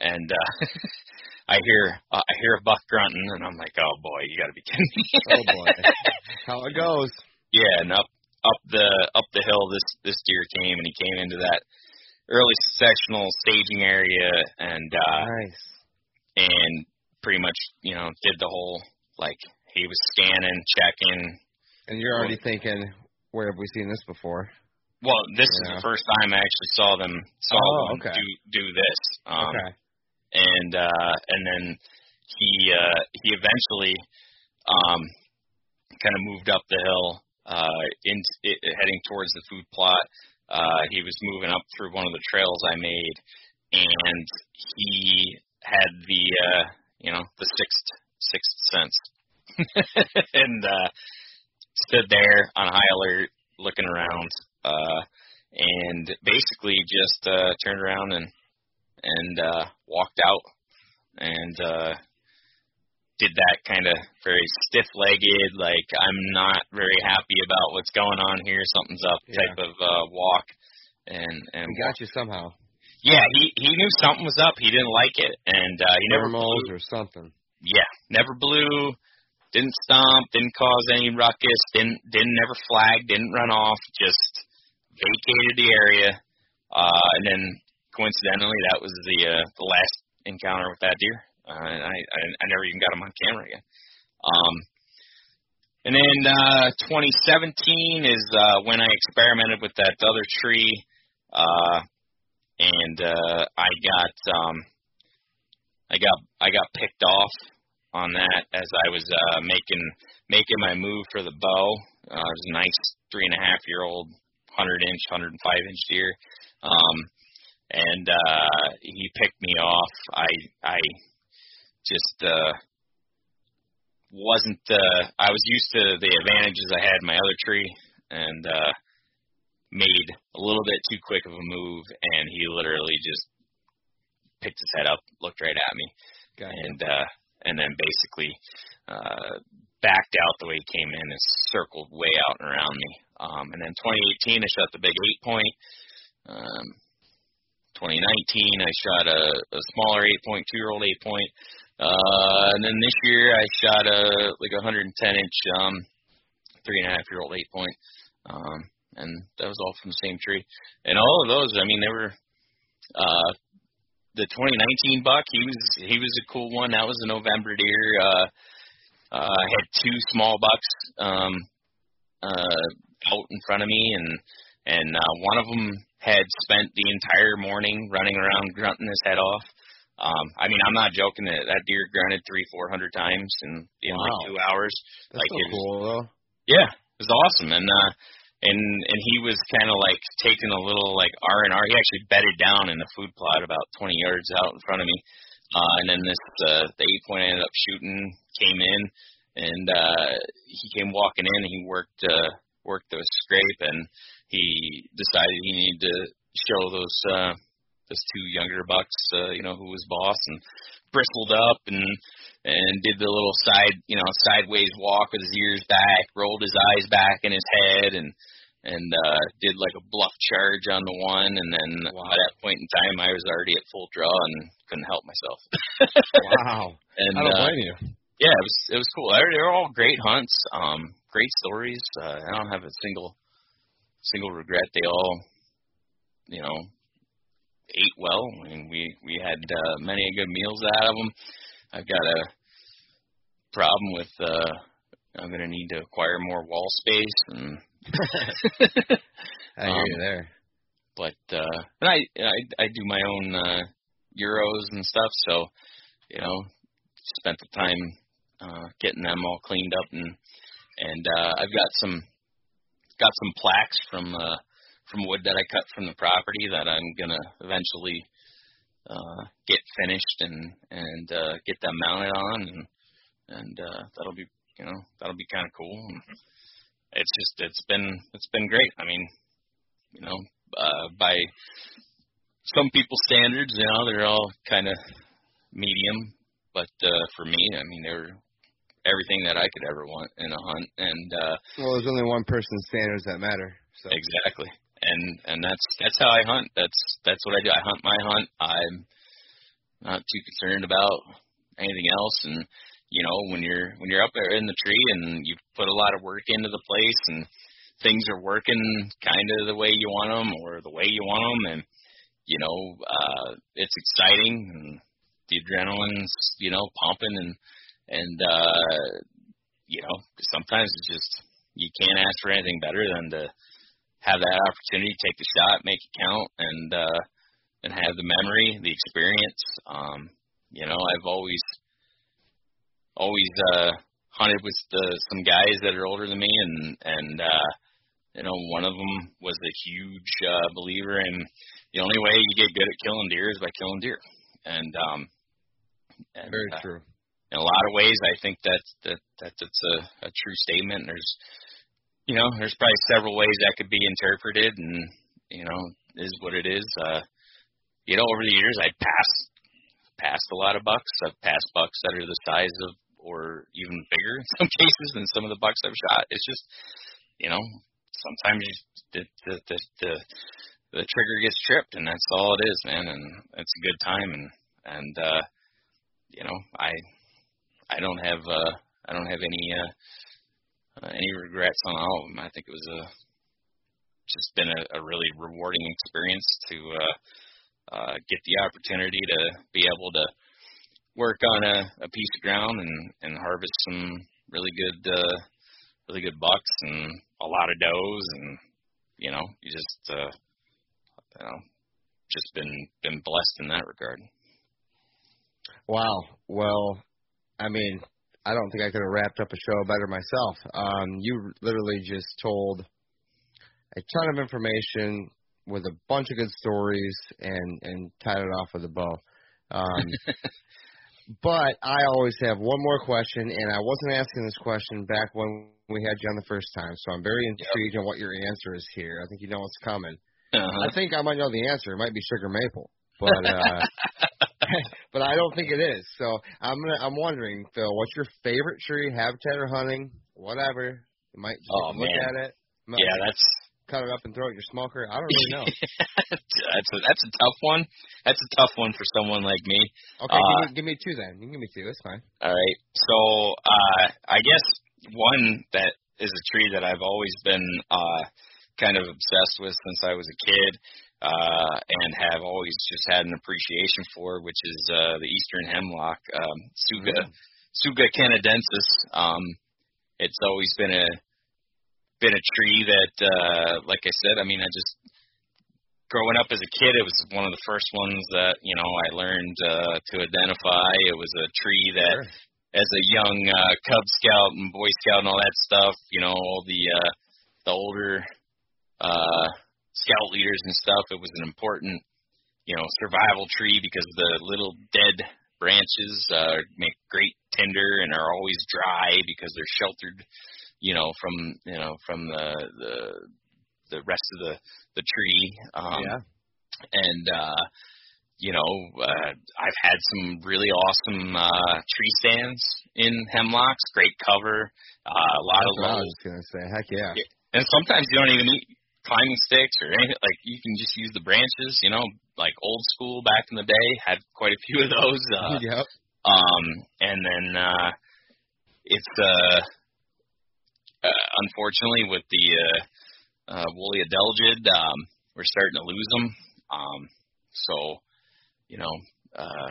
and uh, I hear uh, I hear a buck grunting, and I'm like, oh boy, you got to be kidding me! oh boy, how it goes. Yeah, and up up the up the hill, this this deer came, and he came into that early successional staging area, and uh, nice, and pretty much you know did the whole like he was scanning, checking. And you're already thinking, where have we seen this before? Well, this yeah. is the first time I actually saw them saw oh, them okay. do do this. Um, okay. And uh, and then he uh, he eventually um, kind of moved up the hill, uh, in it, heading towards the food plot. Uh, he was moving up through one of the trails I made, and he had the uh, you know the sixth sixth sense, and uh, stood there on high alert, looking around, uh, and basically just uh, turned around and and uh, walked out and uh, did that kind of very stiff-legged, like I'm not very happy about what's going on here, something's up yeah. type of uh, walk. And and he got you somehow. Yeah, he he knew something was up. He didn't like it, and uh, he never blew. or something. Yeah, never blew, didn't stomp, didn't cause any ruckus, didn't didn't never flag, didn't run off, just vacated the area. Uh, and then coincidentally, that was the uh, the last encounter with that deer. Uh, and I, I I never even got him on camera again. Um, and then uh, 2017 is uh, when I experimented with that other tree, uh, and uh, I got um, I got I got picked off on that as I was uh, making making my move for the bow. Uh, it was a nice three and a half year old, hundred inch, hundred and five inch deer, um, and uh, he picked me off. I I just uh, wasn't. Uh, I was used to the advantages I had in my other tree, and uh, made a little bit too quick of a move, and he literally just picked his head up, looked right at me, Got and uh, and then basically uh, backed out the way he came in and circled way out and around me. Um, and then 2018, I shot the big eight point. Um, 2019, I shot a, a smaller eight point, two year old eight point. Uh, and then this year, I shot a like 110 inch, um, three and a half year old eight point. Um, and that was all from the same tree. And all of those, I mean, they were uh, the 2019 buck, he was he was a cool one. That was a November deer. Uh, uh, I had two small bucks um, uh, out in front of me, and and uh, one of them had spent the entire morning running around grunting his head off. Um, I mean, I'm not joking that that deer grunted three, four hundred times in in wow. like two hours. That's like so it was, cool though. Yeah, it was awesome, and uh, and and he was kind of like taking a little like R and R. He actually bedded down in the food plot about 20 yards out in front of me. Uh, and then this uh, the eight point I ended up shooting came in, and uh, he came walking in. He worked uh, worked the scrape, and he decided he needed to show those uh, those two younger bucks, uh, you know, who was boss and bristled up and and did the little side, you know, sideways walk with his ears back, rolled his eyes back in his head, and and uh, did like a bluff charge on the one. And then wow. by that point in time, I was already at full draw and couldn't help myself. wow! And I don't uh, blame you. yeah, it was it was cool. They're, they're all great hunts, um, great stories. Uh, I don't have a single single regret. They all, you know, ate well. Mean, we we had uh, many good meals out of them. I've got a problem with. uh I'm going to need to acquire more wall space, and I hear you Um, there. but uh, and I I I do my own uh, euros and stuff, so you know, spent the time uh, getting them all cleaned up and and uh, I've got some got some plaques from uh, from wood that I cut from the property that I'm gonna eventually uh, get finished and and uh, get them mounted on and and uh, that'll be you know that'll be kind of cool. And it's just it's been it's been great. I mean, you know, uh, by some people's standards, you know, they're all kind of medium. But uh, for me, I mean, they're everything that I could ever want in a hunt, and uh, Well, there's only one person's standards that matter. So exactly, and and that's that's how I hunt. That's that's what I do. I hunt my hunt. I'm not too concerned about anything else, and you know, when you're when you're up there in the tree and you put a lot of work into the place and things are working kind of the way you want them or the way you want them, and you know, uh, it's exciting and the adrenaline's you know pumping and and uh, you know sometimes it's just you can't ask for anything better than to have that opportunity, take the shot, make it count, and uh, and have the memory, the experience. Um, you know, I've always always uh hunted with the, some guys that are older than me and and uh you know one of them was a huge uh believer in the only way you get good at killing deer is by killing deer and um and, very uh, true. in a lot of ways I think that that that that's a, a true statement there's you know there's probably several ways that could be interpreted and you know is what it is uh you know over the years I passed passed a lot of bucks I've passed bucks that are the size of or even bigger in some cases than some of the bucks I've shot. It's just, you know, sometimes you, the, the the the the trigger gets tripped, and that's all it is, man. And it's a good time, and and uh, you know, I I don't have uh, I don't have any uh, uh, any regrets on all of them. I think it was a just been a, a really rewarding experience to uh, uh, get the opportunity to be able to work on a, a piece of ground and and harvest some really good uh really good bucks and a lot of does and you know you just uh you know just been been blessed in that regard Wow. Well, I mean, I don't think I could have wrapped up a show better myself. Um, you literally just told a ton of information with a bunch of good stories and and tied it off with a bow. Um, but I always have one more question, and I wasn't asking this question back when we had you on the first time, so I'm very intrigued on what your answer is here. I think you know what's coming. uh-huh. I think I might know the answer. It might be sugar maple, but uh, but I don't think it is. So I'm gonna, I'm wondering, Phil, what's your favorite tree, habitat or hunting, whatever? You might just Oh, look man. at it. Yeah that's cut it up and throw it in your smoker. I don't really know. that's a that's a tough one that's a tough one for someone like me Okay, Uh, give, me, give me two then. You can give me two. That's fine. All right. So uh I guess one that is a tree that I've always been uh kind of obsessed with since I was a kid uh and have always just had an appreciation for which is uh the eastern hemlock um Tsuga Tsuga canadensis. Um it's always been a been a tree that uh like I said I mean I just growing up as a kid it was one of the first ones that you know I learned uh to identify. It was a tree that Sure. as a young uh, Cub Scout and Boy Scout and all that stuff, you know, all the uh, the older uh, scout leaders and stuff, it was an important, you know, survival tree because the little dead branches uh, make great tinder and are always dry because they're sheltered, you know, from you know from the the the rest of the the tree. Um, yeah. and uh you know, uh, I've had some really awesome uh, tree stands in hemlocks. Great cover. Uh, a lot That's of what I was gonna say. Heck yeah. And sometimes you don't even need climbing sticks or anything. Like you can just use the branches. You know, like old school back in the day. Had quite a few of those. Uh, yep. um, and then uh, it's uh, uh, unfortunately with the uh, uh, woolly adelgid, um, we're starting to lose them. Um, so, you know, uh,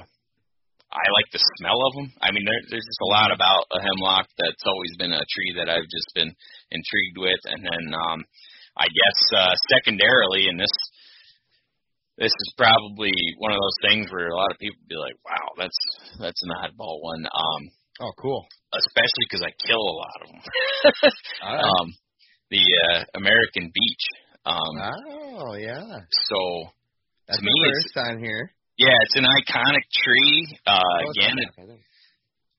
I like the smell of them. I mean, there, there's just a lot about a hemlock that's always been a tree that I've just been intrigued with. And then, um, I guess uh, secondarily, and this this is probably one of those things where a lot of people be like, "Wow, that's that's an oddball one." Um, Oh, cool. especially because I kill a lot of them. Right. um, the uh, American beech. Um, oh yeah. so That's me, the it's- first on here. yeah, it's an iconic tree. Uh, Oh, again, back, I think.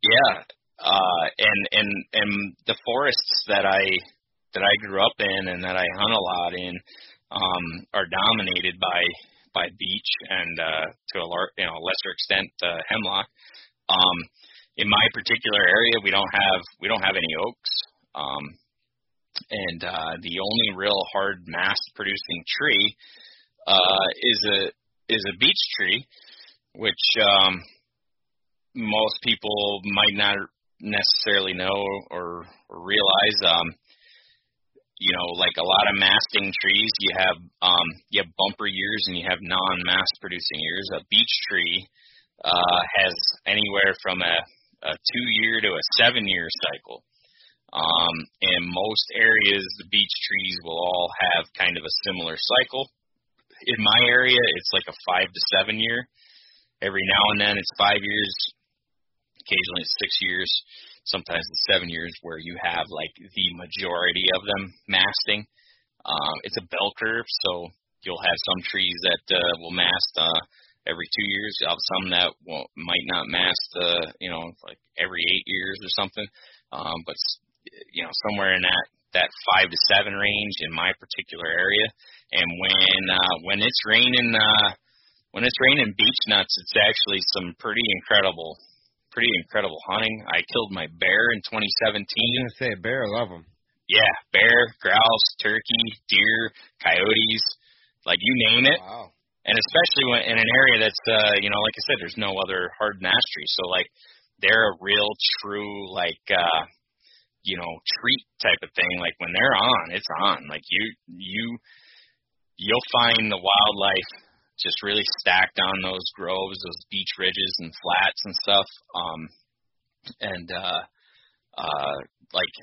yeah, uh, and and and the forests that I that I grew up in and that I hunt a lot in um, are dominated by by beech and uh, to a lar- you know lesser extent uh, hemlock. Um, in my particular area, we don't have we don't have any oaks, um, and uh, the only real hard mass producing tree uh, is a is a beech tree, which um, most people might not necessarily know or, or realize. Um, you know, like a lot of masting trees, you have um, you have bumper years and you have non-mass producing years. A beech tree uh, has anywhere from a, a two-year to a seven-year cycle. Um, in most areas, the beech trees will all have kind of a similar cycle. In my area, it's like a five to seven year. Every now and then, it's five years. Occasionally, it's six years. Sometimes it's seven years, where you have like the majority of them masting. Um, it's a bell curve, so you'll have some trees that uh, will mast uh, every two years. You'll have some that won't, might not mast, uh, you know, like every eight years or something. Um, but you know, somewhere in that that five to seven range in my particular area. And when uh, when it's raining, uh, when it's raining beech nuts, it's actually some pretty incredible, pretty incredible hunting. I killed my bear in 2017. I was gonna say bear, love them. Yeah, bear, grouse, turkey, deer, coyotes, like you name it. Wow. And especially when in an area that's uh, you know, like I said, there's no other hard mass trees. So like they're a real true like uh you know, treat type of thing. Like when they're on, it's on. Like you you you'll find the wildlife just really stacked on those groves, those beech ridges and flats and stuff. Um and uh uh like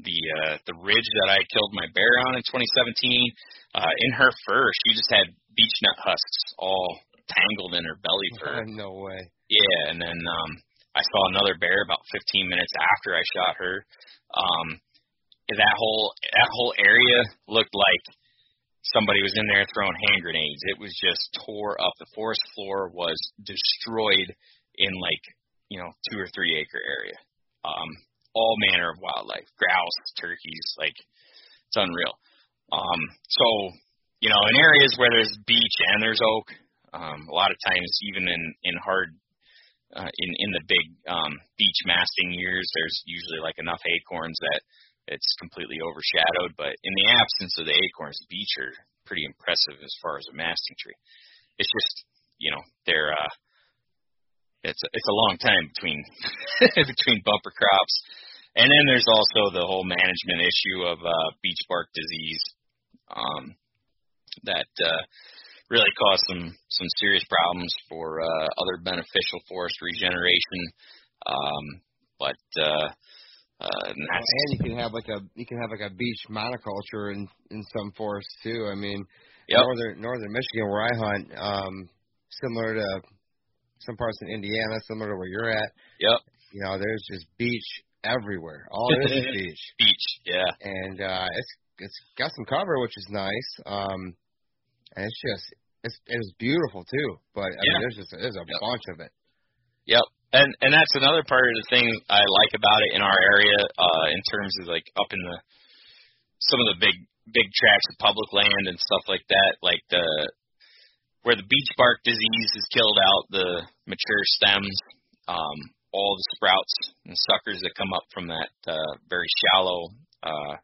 the uh the ridge that I killed my bear on in 2017, uh in her fur, she just had beech nut husks all tangled in her belly fur. no way. Yeah, and then um I saw another bear about 15 minutes after I shot her. Um that whole that whole area looked like somebody was in there throwing hand grenades. It was just tore up. The forest floor was destroyed in like, you know, two or three acre area. Um all manner of wildlife, grouse, turkeys, like it's unreal. Um so, you know, in areas where there's beech and there's oak, um a lot of times even in in hard uh, in in the big um, beech masting years, there's usually like enough acorns that it's completely overshadowed. But in the absence of the acorns, beech are pretty impressive as far as a masting tree. It's just you know they're uh, it's it's a long time between between bumper crops, and then there's also the whole management issue of uh, beech bark disease um, that. Uh, really caused some some serious problems for uh, other beneficial forest regeneration. Um, but uh, uh, and And you can have like a you can have like a beech monoculture in in some forests too. I mean, Yep. northern northern Michigan where I hunt, um, similar to some parts in Indiana, similar to where you're at. yep, You know, there's just beech everywhere. All it is is beech, beech, yeah, and uh, it's it's got some cover, which is nice. Um, and it's just it's it's beautiful too. But I Yeah. mean, there's just there's a Yep. bunch of it. yep. And and that's another part of the thing I like about it in our area, uh, in terms of like up in the some of the big big tracts of public land and stuff like that. Like the where the beech bark disease has killed out the mature stems, um, all the sprouts and suckers that come up from that uh, very shallow uh,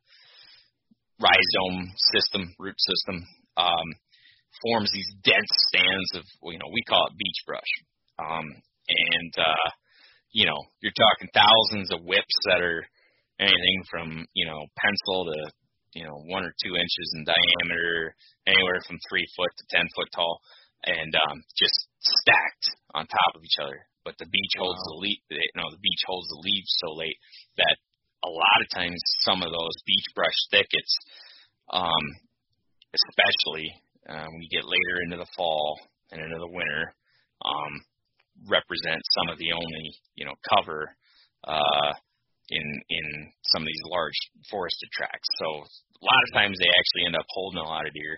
rhizome system, root system, um, forms these dense stands of, you know, we call it beech brush. Um, and, uh, you know, you're talking thousands of whips that are anything from, you know, pencil to, you know, one or two inches in diameter, anywhere from three foot to 10 foot tall, and um, just stacked on top of each other. But the beech holds wow. the leaf, you know, the beech holds the leaves so late that a lot of times some of those beech brush thickets, um, especially uh, when you get later into the fall and into the winter, um, represent some of the only you know cover uh, in in some of these large forested tracts. So a lot of times they actually end up holding a lot of deer,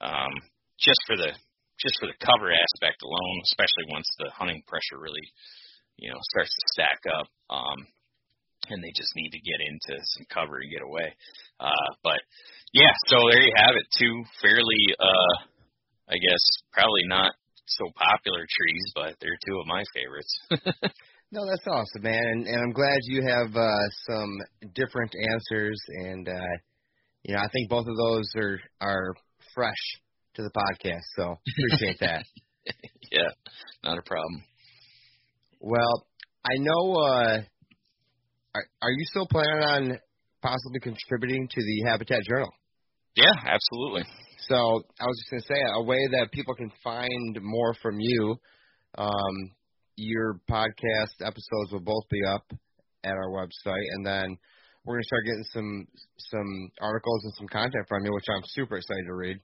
um, just for the just for the cover aspect alone, especially once the hunting pressure really you know starts to stack up. Um, and they just need to get into some cover and get away. Uh, but yeah, so there you have it. Two fairly, uh, I guess, probably not so popular trees, but they're two of my favorites. no, that's awesome, man, and, and I'm glad you have uh, some different answers, and uh, you know, I think both of those are are fresh to the podcast, so appreciate that. yeah, not a problem. Well, I know. uh are, are you still planning on possibly contributing to the Habitat Journal? Yeah, absolutely. So I was just going to say a way that people can find more from you. Um, your podcast episodes will both be up at our website, and then we're going to start getting some some articles and some content from you, which I'm super excited to read,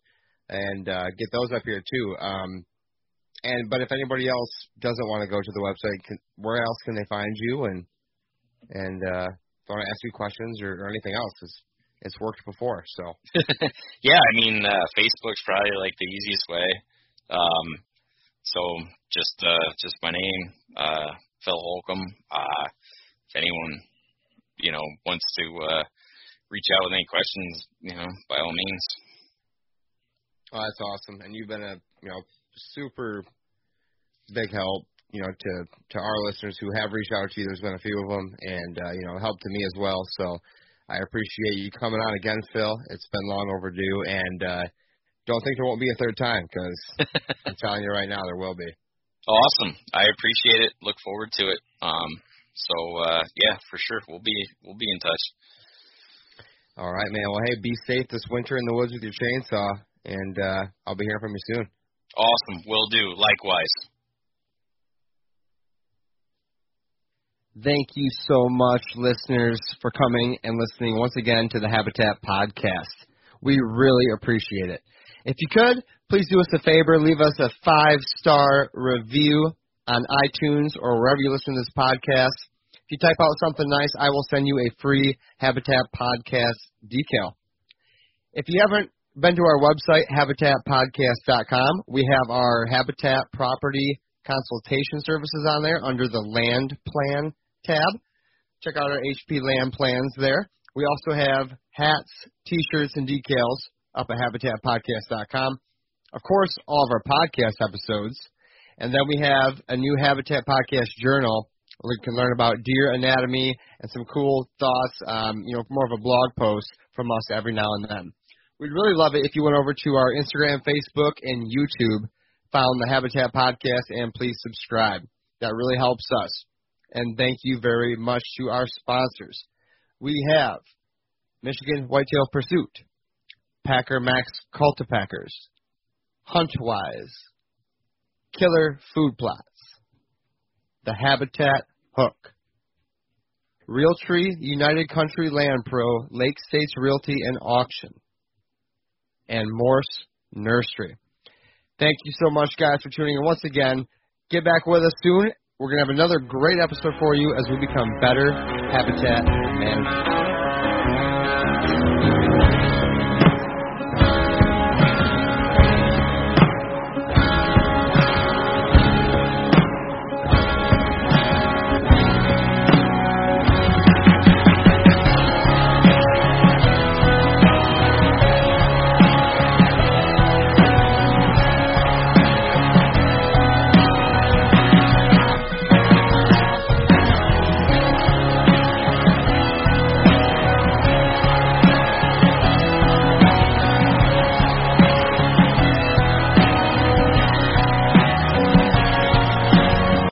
and uh, get those up here too. Um, and but if anybody else doesn't want to go to the website, can, where else can they find you and and uh, if want to ask you questions or, or anything else, it's worked before. So yeah, I mean uh, Facebook's probably like the easiest way. Um, so just uh, just my name, uh, Phil Holcomb. Uh, if anyone you know wants to uh, reach out with any questions, you know, by all means. Oh, that's awesome, and you've been a you know super big help you know, to to our listeners who have reached out to you. There's been a few of them, and uh, you know, help to me as well. So I appreciate you coming on again, Phil. It's been long overdue, and uh, don't think there won't be a third time because I'm telling you right now, there will be. Awesome. I appreciate it. Look forward to it. Um, so uh, yeah, for sure, we'll be we'll be in touch. All right, man. Well, hey, be safe this winter in the woods with your chainsaw, and uh, I'll be hearing from you soon. Awesome. Will do. Likewise. Thank you so much, listeners, for coming and listening once again to the Habitat Podcast. We really appreciate it. If you could, please do us a favor, leave us a five star review on iTunes or wherever you listen to this podcast. If you type out something nice, I will send you a free Habitat Podcast decal. If you haven't been to our website, habitatpodcast.com, we have our Habitat Property Consultation Services on there under the Land Plan tab. Check out our HP land plans there. We also have hats, t-shirts, and decals up at habitatpodcast.com. Of course, all of our podcast episodes. And then we have a new Habitat Podcast journal where you can learn about deer anatomy and some cool thoughts, um, you know, more of a blog post from us every now and then. We'd really love it if you went over to our Instagram, Facebook, and YouTube, found the Habitat Podcast, and please subscribe. That really helps us and thank you very much to our sponsors. We have Michigan Whitetail Pursuit, Packer Maxx Cultipackers, Huntwise, Killer Food Plots, The Habitat Hook, Realtree United Country Land Pro, Lake States Realty and Auction, and Morse Nursery. Thank you so much, guys, for tuning in once again. Get back with us soon we're going to have another great episode for you as we become better habitat managers.